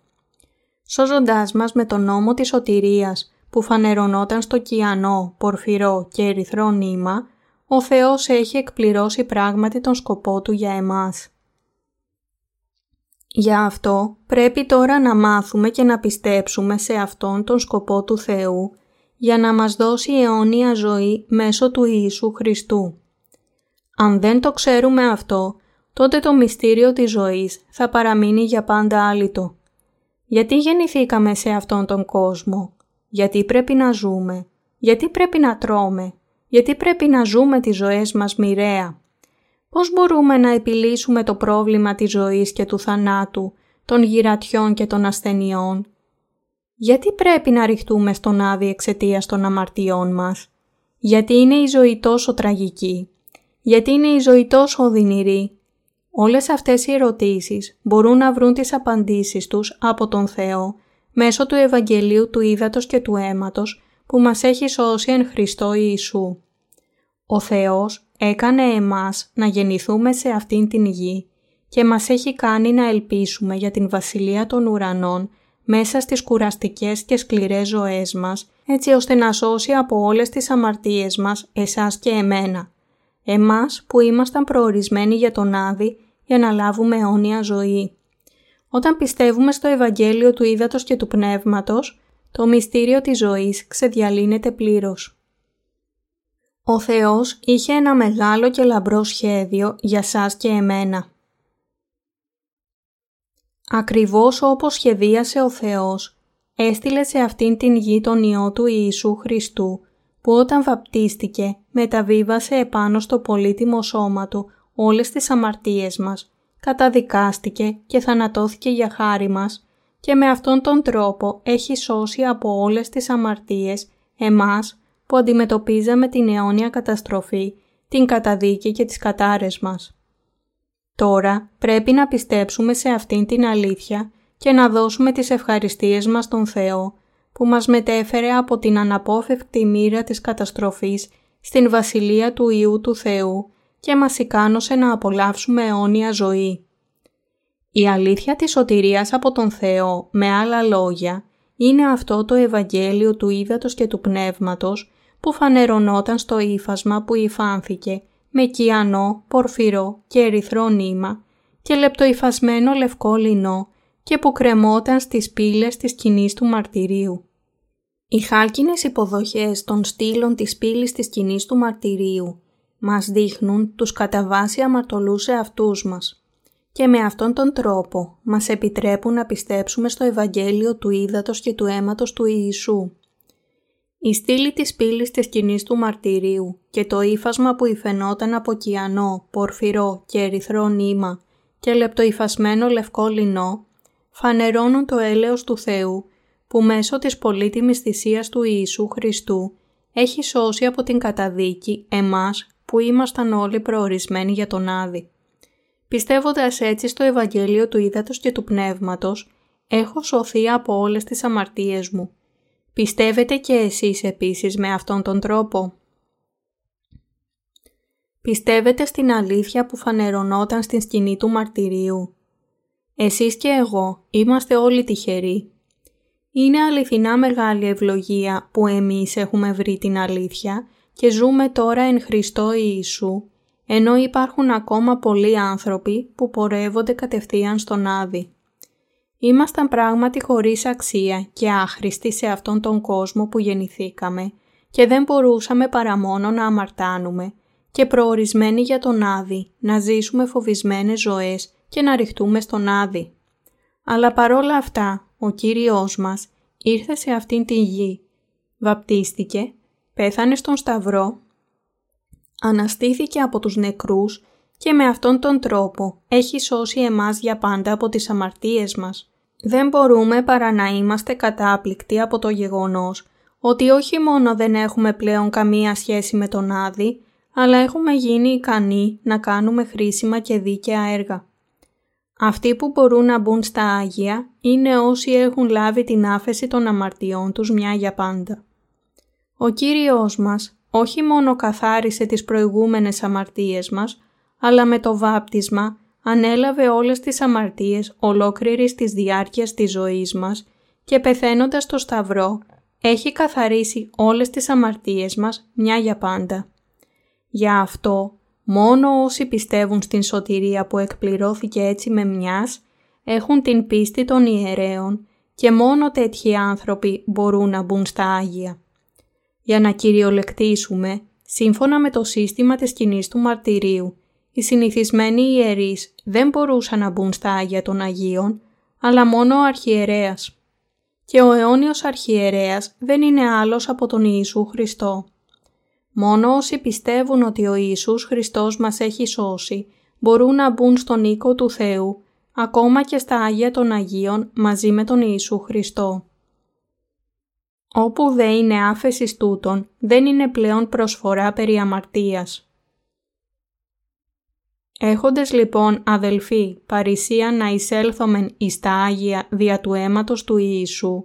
Σώζοντάς μας με τον νόμο της σωτηρίας που φανερωνόταν στο κιανό, πορφυρό και ερυθρό νήμα, ο Θεός έχει εκπληρώσει πράγματι τον σκοπό Του για εμάς. Για αυτό πρέπει τώρα να μάθουμε και να πιστέψουμε σε Αυτόν τον σκοπό του Θεού για να μας δώσει αιώνια ζωή μέσω του Ιησού Χριστού. Αν δεν το ξέρουμε αυτό, τότε το μυστήριο της ζωής θα παραμείνει για πάντα άλυτο. Γιατί γεννηθήκαμε σε αυτόν τον κόσμο, γιατί πρέπει να ζούμε, γιατί πρέπει να τρώμε, γιατί πρέπει να ζούμε τις ζωές μας μοιραία. Πώς μπορούμε να επιλύσουμε το πρόβλημα της ζωής και του θανάτου, των γυρατιών και των ασθενειών; Γιατί πρέπει να ρηχτούμε στον άδει εξαιτία των αμαρτιών μας; Γιατί είναι η ζωή τόσο τραγική; Γιατί είναι η ζωή τόσο οδυνηρή; Όλες αυτές οι ερωτήσεις μπορούν να βρουν τις απαντήσεις τους από τον Θεό μέσω του Ευαγγελίου του Ήδατος και του Αίματος που μας έχει σώσει εν Χριστώ Ιησού. Ο Θεός έκανε εμάς να γεννηθούμε σε αυτήν την γη και μας έχει κάνει να ελπίσουμε για την Βασιλεία των Ουρανών μέσα στις κουραστικές και σκληρές ζωές μας, έτσι ώστε να σώσει από όλες τις αμαρτίες μας εσάς και εμένα. Εμάς που ήμασταν προορισμένοι για τον Άδη για να λάβουμε αιώνια ζωή. Όταν πιστεύουμε στο Ευαγγέλιο του Ήδατος και του Πνεύματος, το μυστήριο της ζωής ξεδιαλύνεται πλήρως. Ο Θεός είχε ένα μεγάλο και λαμπρό σχέδιο για σας και εμένα. Ακριβώς όπως σχεδίασε ο Θεός, έστειλε σε αυτήν την γη τον Υιό του Ιησού Χριστού, που όταν βαπτίστηκε μεταβίβασε επάνω στο πολύτιμο σώμα Του όλες τις αμαρτίες μας, καταδικάστηκε και θανατώθηκε για χάρη μας και με αυτόν τον τρόπο έχει σώσει από όλες τις αμαρτίες εμάς που αντιμετωπίζαμε την αιώνια καταστροφή, την καταδίκη και τις κατάρες μας. Τώρα πρέπει να πιστέψουμε σε αυτήν την αλήθεια και να δώσουμε τις ευχαριστίες μας στον Θεό που μας μετέφερε από την αναπόφευκτη μοίρα της καταστροφής στην Βασιλεία του Ιού του Θεού και μας ικάνωσε να απολαύσουμε αιώνια ζωή. Η αλήθεια της σωτηρίας από τον Θεό, με άλλα λόγια, είναι αυτό το Ευαγγέλιο του Ήδατος και του Πνεύματος που φανερωνόταν στο ύφασμα που υφάνθηκε με κιανό, πορφυρό και ερυθρό νήμα και λεπτοϊφασμένο λευκό λινό και που κρεμόταν στις πύλες της σκηνής του μαρτυρίου. Οι χάλκινες υποδοχές των στήλων της πύλης της σκηνής του μαρτυρίου μας δείχνουν τους κατά βάση αμαρτωλούς αυτούς μας και με αυτόν τον τρόπο μας επιτρέπουν να πιστέψουμε στο Ευαγγέλιο του Ήδατος και του αίματος του Ιησού. Η στήλη της πύλης της σκηνής του μαρτυρίου και το ύφασμα που υφαινόταν από κιανό, πορφυρό και ερυθρό νήμα και λεπτοϊφασμένο λευκό λινό φανερώνουν το έλεος του Θεού που μέσω της πολύτιμης θυσίας του Ιησού Χριστού έχει σώσει από την καταδίκη εμάς που ήμασταν όλοι προορισμένοι για τον Άδη. Πιστεύοντας έτσι στο Ευαγγέλιο του Ήδατος και του Πνεύματος, έχω σωθεί από όλες τις αμαρτίες μου. Πιστεύετε και εσείς επίσης με αυτόν τον τρόπο; Πιστεύετε στην αλήθεια που φανερωνόταν στην σκηνή του μαρτυρίου. Εσείς και εγώ είμαστε όλοι τυχεροί. Είναι αληθινά μεγάλη ευλογία που εμείς έχουμε βρει την αλήθεια και ζούμε τώρα εν Χριστώ Ιησού, ενώ υπάρχουν ακόμα πολλοί άνθρωποι που πορεύονται κατευθείαν στον Άδη. Ήμασταν πράγματι χωρίς αξία και άχρηστοι σε αυτόν τον κόσμο που γεννηθήκαμε και δεν μπορούσαμε παρά μόνο να αμαρτάνουμε και προορισμένοι για τον Άδη να ζήσουμε φοβισμένες ζωές και να ρηχτούμε στον Άδη. Αλλά παρόλα αυτά, ο Κύριος μας ήρθε σε αυτήν την γη, βαπτίστηκε, πέθανε στον Σταυρό, αναστήθηκε από τους νεκρούς και με αυτόν τον τρόπο έχει σώσει εμάς για πάντα από τις αμαρτίες μας. Δεν μπορούμε παρά να είμαστε κατάπληκτοι από το γεγονός ότι όχι μόνο δεν έχουμε πλέον καμία σχέση με τον Άδη, αλλά έχουμε γίνει ικανοί να κάνουμε χρήσιμα και δίκαια έργα. Αυτοί που μπορούν να μπουν στα Άγια είναι όσοι έχουν λάβει την άφεση των αμαρτιών τους μια για πάντα. Ο Κύριος μας όχι μόνο καθάρισε τις προηγούμενες αμαρτίες μας, αλλά με το βάπτισμα ανέλαβε όλες τις αμαρτίες ολόκληρης της διάρκειας της ζωής μας και πεθαίνοντας στο Σταυρό έχει καθαρίσει όλες τις αμαρτίες μας μια για πάντα. Για αυτό Μόνο όσοι πιστεύουν στην σωτηρία που εκπληρώθηκε έτσι με μιας, έχουν την πίστη των ιερέων και μόνο τέτοιοι άνθρωποι μπορούν να μπουν στα Άγια. Για να κυριολεκτήσουμε, σύμφωνα με το σύστημα της κοινή του μαρτυρίου, οι συνηθισμένοι ιερείς δεν μπορούσαν να μπουν στα Άγια των Αγίων, αλλά μόνο ο αρχιερέας. Και ο αιώνιος αρχιερέας δεν είναι άλλος από τον Ιησού Χριστό. Μόνο όσοι πιστεύουν ότι ο Ιησούς Χριστός μας έχει σώσει μπορούν να μπουν στον οίκο του Θεού, ακόμα και στα Άγια των Αγίων μαζί με τον Ιησού Χριστό. Όπου δεν είναι άφεσης τούτων, δεν είναι πλέον προσφορά περί αμαρτίας. Έχοντες λοιπόν αδελφοί παρησία να εισέλθομεν εις τα Άγια δια του αίματος του Ιησού,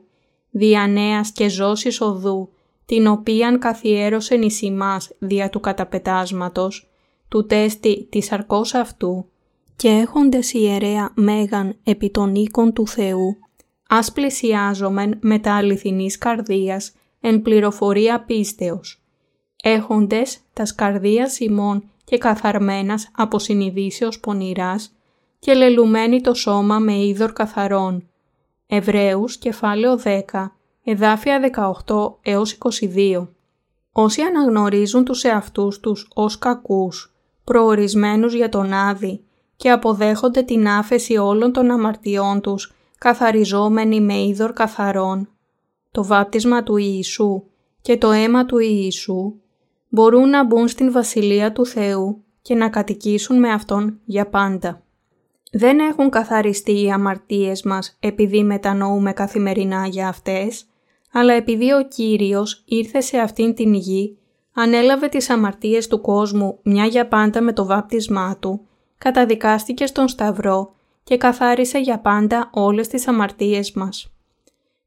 δια νέας και ζώσης οδού, την οποίαν καθιέρωσεν εις ημάς δια του καταπετάσματος, του τέστη της αρκός αυτού, και έχοντες ιερέα μέγαν επί των οίκων του Θεού, ας πλησιάζομεν με τα αληθινής καρδίας εν πληροφορία πίστεως, έχοντες τας καρδίας ημών και καθαρμένας από συνειδήσεως πονηράς και λελουμένοι το σώμα με είδωρ καθαρών. Εβραίους κεφάλαιο 10 εδάφια 18 έως 22. Όσοι αναγνωρίζουν τους εαυτούς τους ως κακούς, προορισμένους για τον Άδη και αποδέχονται την άφεση όλων των αμαρτιών τους, καθαριζόμενοι με είδωρ καθαρών, το βάπτισμα του Ιησού και το αίμα του Ιησού, μπορούν να μπουν στην Βασιλεία του Θεού και να κατοικήσουν με Αυτόν για πάντα. Δεν έχουν καθαριστεί οι αμαρτίες μας επειδή μετανοούμε καθημερινά για αυτές, αλλά επειδή ο Κύριος ήρθε σε αυτήν την γη, ανέλαβε τις αμαρτίες του κόσμου μια για πάντα με το βάπτισμά του, καταδικάστηκε στον Σταυρό και καθάρισε για πάντα όλες τις αμαρτίες μας.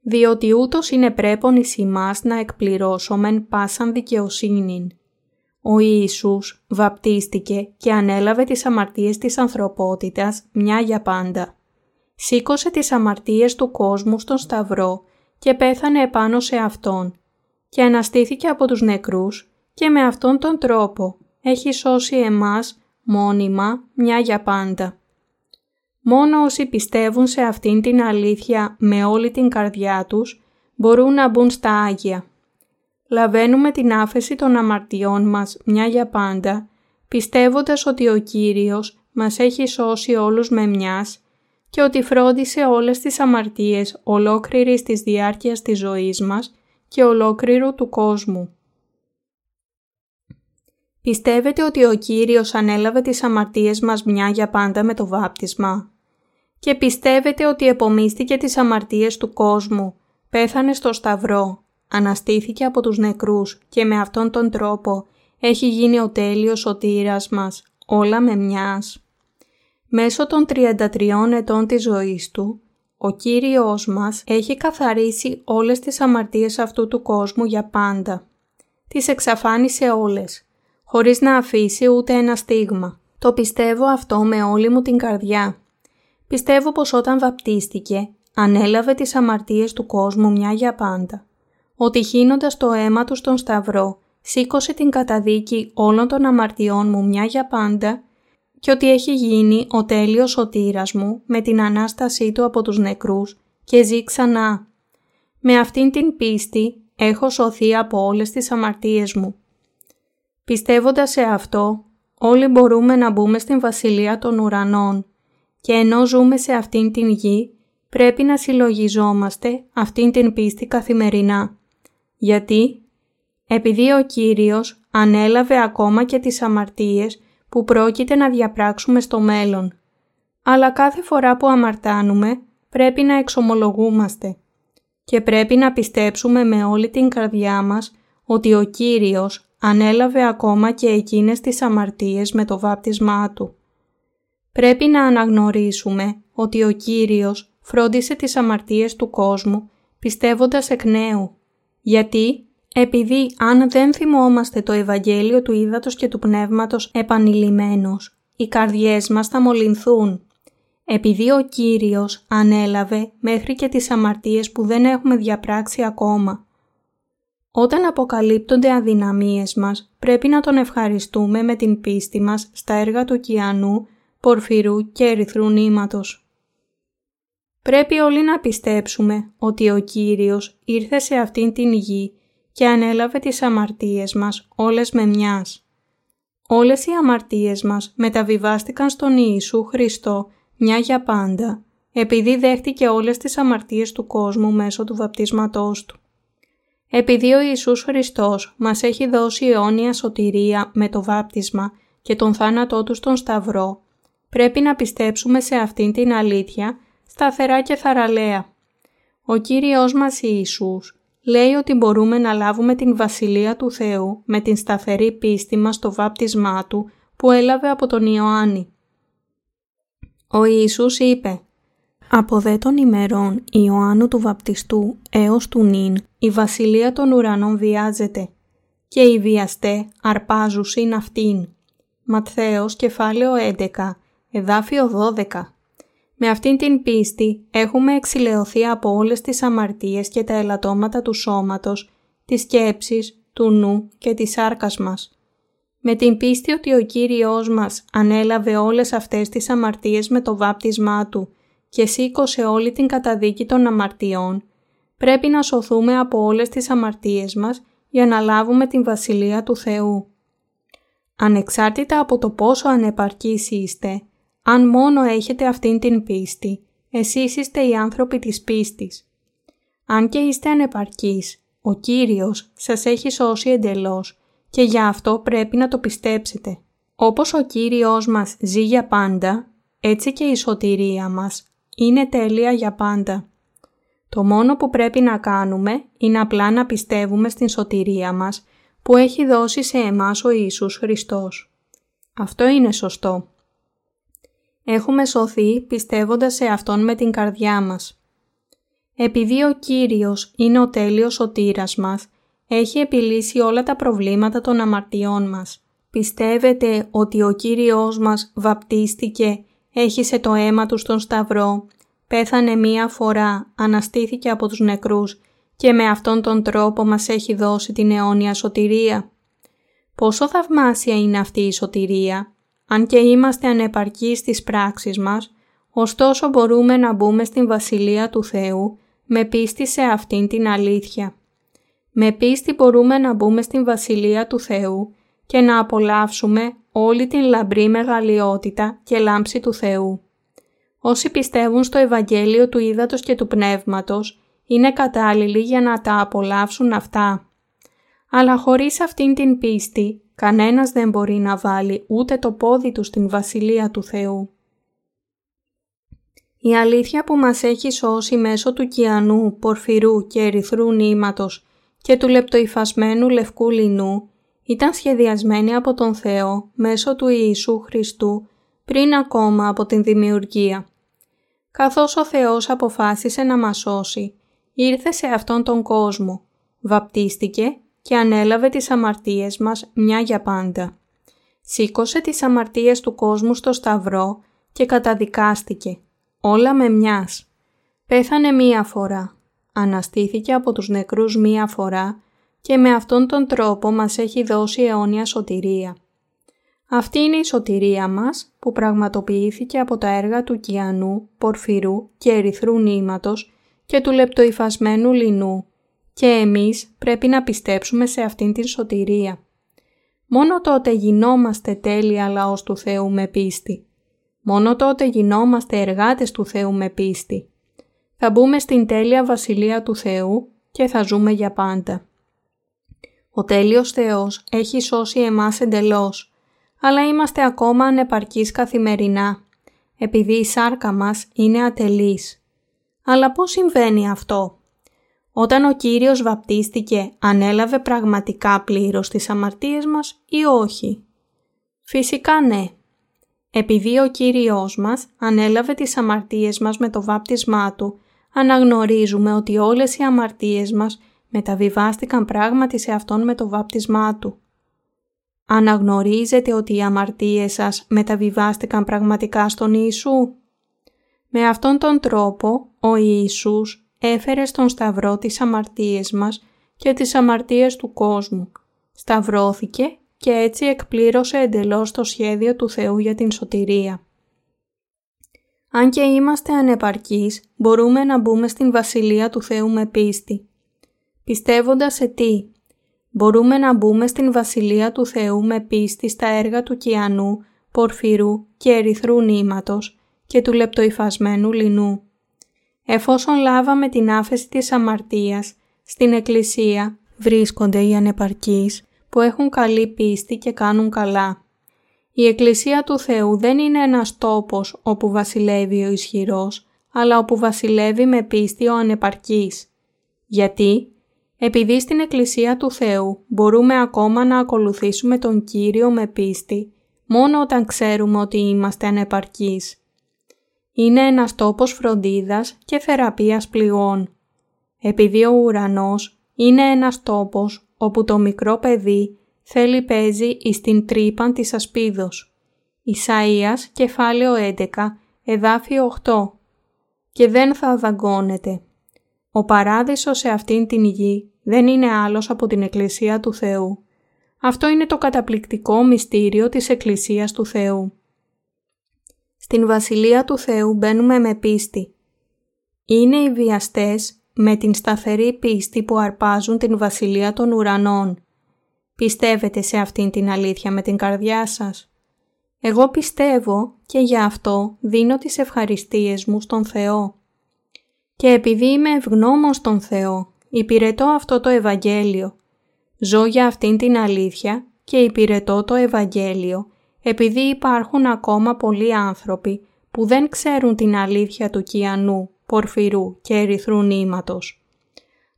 Διότι ούτως είναι πρέπον εις ημάς να εκπληρώσομεν πάσαν δικαιοσύνην. Ο Ιησούς βαπτίστηκε και ανέλαβε τις αμαρτίες της ανθρωπότητας μια για πάντα. σήκωσε τις αμαρτίες του κόσμου στον Σταυρό και πέθανε επάνω σε Αυτόν και αναστήθηκε από τους νεκρούς και με αυτόν τον τρόπο έχει σώσει εμάς μόνιμα μια για πάντα. Μόνο όσοι πιστεύουν σε αυτήν την αλήθεια με όλη την καρδιά τους μπορούν να μπουν στα Άγια. Λαβαίνουμε την άφεση των αμαρτιών μας μια για πάντα, πιστεύοντας ότι ο Κύριος μας έχει σώσει όλους με μιας και ότι φρόντισε όλες τις αμαρτίες ολόκληρης της διάρκειας της ζωής μας και ολόκληρου του κόσμου. Πιστεύετε ότι ο Κύριος ανέλαβε τις αμαρτίες μας μια για πάντα με το βάπτισμα; Και πιστεύετε ότι επομίστηκε τις αμαρτίες του κόσμου, πέθανε στο σταυρό, αναστήθηκε από τους νεκρούς και με αυτόν τον τρόπο έχει γίνει ο τέλειος σωτήρας μας, όλα με μιας. Μέσω των 33 ετών της ζωής Του, ο Κύριος μας έχει καθαρίσει όλες τις αμαρτίες αυτού του κόσμου για πάντα. Τις εξαφάνισε όλες, χωρίς να αφήσει ούτε ένα στίγμα. Το πιστεύω αυτό με όλη μου την καρδιά. Πιστεύω πως όταν βαπτίστηκε, ανέλαβε τις αμαρτίες του κόσμου μια για πάντα. Ότι χύνοντας το αίμα του στον Σταυρό, σήκωσε την καταδίκη όλων των αμαρτιών μου μια για πάντα και ότι έχει γίνει ο τέλειος σωτήρας μου με την Ανάστασή Του από τους νεκρούς και ζει ξανά. Με αυτήν την πίστη έχω σωθεί από όλες τις αμαρτίες μου. Πιστεύοντας σε αυτό, όλοι μπορούμε να μπούμε στην Βασιλεία των Ουρανών και ενώ ζούμε σε αυτήν την γη, πρέπει να συλλογιζόμαστε αυτήν την πίστη καθημερινά. Γιατί; Επειδή ο Κύριος ανέλαβε ακόμα και τις αμαρτίες που πρόκειται να διαπράξουμε στο μέλλον. Αλλά κάθε φορά που αμαρτάνουμε πρέπει να εξομολογούμαστε και πρέπει να πιστέψουμε με όλη την καρδιά μας ότι ο Κύριος ανέλαβε ακόμα και εκείνες τις αμαρτίες με το βάπτισμά Του. Πρέπει να αναγνωρίσουμε ότι ο Κύριος φρόντισε τις αμαρτίες του κόσμου πιστεύοντας εκ νέου. Γιατί επειδή αν δεν θυμόμαστε το Ευαγγέλιο του Ήδατος και του Πνεύματος επανειλημμένος, οι καρδιές μας θα μολυνθούν. Επειδή ο Κύριος ανέλαβε μέχρι και τις αμαρτίες που δεν έχουμε διαπράξει ακόμα. Όταν αποκαλύπτονται αδυναμίες μας, πρέπει να τον ευχαριστούμε με την πίστη μας στα έργα του Κιανού, Πορφυρού και Ερυθρού Νήματος. Πρέπει όλοι να πιστέψουμε ότι ο Κύριος ήρθε σε αυτήν την γη και ανέλαβε τις αμαρτίες μας όλες με μιας. Όλες οι αμαρτίες μας μεταβιβάστηκαν στον Ιησού Χριστό μια για πάντα, επειδή δέχτηκε όλες τις αμαρτίες του κόσμου μέσω του βαπτίσματός Του. Επειδή ο Ιησούς Χριστός μας έχει δώσει αιώνια σωτηρία με το βάπτισμα και τον θάνατό Του στον Σταυρό, πρέπει να πιστέψουμε σε αυτήν την αλήθεια σταθερά και θαραλέα. Ο Κύριος μας Ιησούς λέει ότι μπορούμε να λάβουμε την Βασιλεία του Θεού με την σταθερή πίστη μας στο βάπτισμά Του που έλαβε από τον Ιωάννη. Ο Ιησούς είπε «Από δε των ημερών Ιωάννου του βαπτιστού έως του νυν η Βασιλεία των ουρανών βιάζεται και οι βιαστέ αρπάζουσιν αυτήν». Ματθαίος κεφάλαιο 11, εδάφιο 12 με αυτήν την πίστη έχουμε εξηλαιωθεί από όλες τις αμαρτίες και τα ελαττώματα του σώματος, της σκέψης, του νου και της σάρκας μας. Με την πίστη ότι ο Κύριος μας ανέλαβε όλες αυτές τις αμαρτίες με το βάπτισμά Του και σήκωσε όλη την καταδίκη των αμαρτιών, πρέπει να σωθούμε από όλες τις αμαρτίες μας για να λάβουμε την Βασιλεία του Θεού. Ανεξάρτητα από το πόσο ανεπαρκείς είστε, αν μόνο έχετε αυτήν την πίστη, εσείς είστε οι άνθρωποι της πίστης. Αν και είστε ανεπαρκείς, ο Κύριος σας έχει σώσει εντελώς και για αυτό πρέπει να το πιστέψετε. Όπως ο Κύριος μας ζει για πάντα, έτσι και η σωτηρία μας είναι τέλεια για πάντα. Το μόνο που πρέπει να κάνουμε είναι απλά να πιστεύουμε στην σωτηρία μας που έχει δώσει σε εμάς ο Ιησούς Χριστός. Αυτό είναι σωστό έχουμε σωθεί πιστεύοντας σε Αυτόν με την καρδιά μας. Επειδή ο Κύριος είναι ο τέλειος σωτήρας μας, έχει επιλύσει όλα τα προβλήματα των αμαρτιών μας. Πιστεύετε ότι ο Κύριος μας βαπτίστηκε, έχισε το αίμα Του στον Σταυρό, πέθανε μία φορά, αναστήθηκε από τους νεκρούς και με αυτόν τον τρόπο μας έχει δώσει την αιώνια σωτηρία. Πόσο θαυμάσια είναι αυτή η σωτηρία, αν και είμαστε ανεπαρκείς στις πράξεις μας, ωστόσο μπορούμε να μπούμε στην Βασιλεία του Θεού με πίστη σε αυτήν την αλήθεια. Με πίστη μπορούμε να μπούμε στην Βασιλεία του Θεού και να απολαύσουμε όλη την λαμπρή μεγαλειότητα και λάμψη του Θεού. Όσοι πιστεύουν στο Ευαγγέλιο του Ήδατος και του Πνεύματος είναι κατάλληλοι για να τα απολαύσουν αυτά. Αλλά χωρίς αυτήν την πίστη κανένας δεν μπορεί να βάλει ούτε το πόδι του στην Βασιλεία του Θεού. Η αλήθεια που μας έχει σώσει μέσω του κιανού, πορφυρού και ερυθρού νήματος και του λεπτοϊφασμένου λευκού λινού ήταν σχεδιασμένη από τον Θεό μέσω του Ιησού Χριστού πριν ακόμα από την δημιουργία. Καθώς ο Θεός αποφάσισε να μας σώσει, ήρθε σε αυτόν τον κόσμο, βαπτίστηκε και ανέλαβε τις αμαρτίες μας μια για πάντα. Σήκωσε τις αμαρτίες του κόσμου στο σταυρό και καταδικάστηκε, όλα με μιας. Πέθανε μία φορά, αναστήθηκε από τους νεκρούς μία φορά και με αυτόν τον τρόπο μας έχει δώσει αιώνια σωτηρία. Αυτή είναι η σωτηρία μας που πραγματοποιήθηκε από τα έργα του κιανού, πορφυρού και ερυθρού νήματος και του λεπτοϊφασμένου λινού και εμείς πρέπει να πιστέψουμε σε αυτήν την σωτηρία. Μόνο τότε γινόμαστε τέλεια λαός του Θεού με πίστη. Μόνο τότε γινόμαστε εργάτες του Θεού με πίστη. Θα μπούμε στην τέλεια βασιλεία του Θεού και θα ζούμε για πάντα. Ο τέλειος Θεός έχει σώσει εμάς εντελώς, αλλά είμαστε ακόμα ανεπαρκείς καθημερινά, επειδή η σάρκα μας είναι ατελής. Αλλά πώς συμβαίνει αυτό; Όταν ο Κύριος βαπτίστηκε, ανέλαβε πραγματικά πλήρως τις αμαρτίες μας ή όχι; Φυσικά ναι. Επειδή ο Κύριος μας ανέλαβε τις αμαρτίες μας με το βάπτισμά Του, αναγνωρίζουμε ότι όλες οι αμαρτίες μας μεταβιβάστηκαν πράγματι σε Αυτόν με το βάπτισμά Του. Αναγνωρίζετε ότι οι αμαρτίες σας μεταβιβάστηκαν πραγματικά στον Ιησού; Με αυτόν τον τρόπο ο Ιησούς έφερε στον Σταυρό τις αμαρτίες μας και τις αμαρτίες του κόσμου. Σταυρώθηκε και έτσι εκπλήρωσε εντελώς το σχέδιο του Θεού για την σωτηρία. Αν και είμαστε ανεπαρκείς, μπορούμε να μπούμε στην Βασιλεία του Θεού με πίστη. Πιστεύοντας σε τι; Μπορούμε να μπούμε στην Βασιλεία του Θεού με πίστη στα έργα του κιανού, πορφυρού και ερυθρού νήματος και του λεπτοϊφασμένου λινού. Εφόσον λάβαμε την άφεση της αμαρτίας, στην Εκκλησία βρίσκονται οι ανεπαρκείς που έχουν καλή πίστη και κάνουν καλά. Η Εκκλησία του Θεού δεν είναι ένας τόπος όπου βασιλεύει ο ισχυρός, αλλά όπου βασιλεύει με πίστη ο ανεπαρκής. Γιατί; Επειδή στην Εκκλησία του Θεού μπορούμε ακόμα να ακολουθήσουμε τον Κύριο με πίστη, μόνο όταν ξέρουμε ότι είμαστε ανεπαρκείς. Είναι ένας τόπος φροντίδας και θεραπείας πληγών. Επειδή ο ουρανός είναι ένας τόπος όπου το μικρό παιδί θέλει παίζει εις την τρύπαν της ασπίδος. Ισαΐας, κεφάλαιο 11, εδάφιο 8. Και δεν θα δαγκώνεται. Ο παράδεισος σε αυτήν την γη δεν είναι άλλος από την Εκκλησία του Θεού. Αυτό είναι το καταπληκτικό μυστήριο της Εκκλησίας του Θεού. Στην Βασιλεία του Θεού μπαίνουμε με πίστη. Είναι οι βιαστές με την σταθερή πίστη που αρπάζουν την Βασιλεία των Ουρανών. Πιστεύετε σε αυτήν την αλήθεια με την καρδιά σας. Εγώ πιστεύω και για αυτό δίνω τις ευχαριστίες μου στον Θεό. Και επειδή είμαι ευγνώμων στον Θεό, υπηρετώ αυτό το Ευαγγέλιο. Ζω για αυτήν την αλήθεια και υπηρετώ το Ευαγγέλιο επειδή υπάρχουν ακόμα πολλοί άνθρωποι που δεν ξέρουν την αλήθεια του κιανού, πορφυρού και ερυθρού νήματος.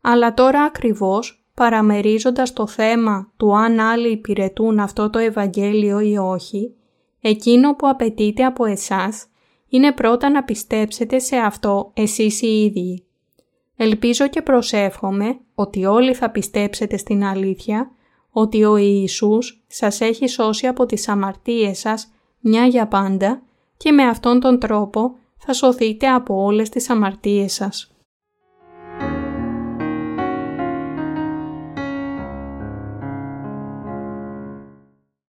Αλλά τώρα ακριβώς, παραμερίζοντας το θέμα του αν άλλοι υπηρετούν αυτό το Ευαγγέλιο ή όχι, εκείνο που απαιτείται από εσάς είναι πρώτα να πιστέψετε σε αυτό εσείς οι ίδιοι. Ελπίζω και προσεύχομαι ότι όλοι θα πιστέψετε στην αλήθεια ότι ο Ιησούς σας έχει σώσει από τις αμαρτίες σας μια για πάντα και με αυτόν τον τρόπο θα σωθείτε από όλες τις αμαρτίες σας.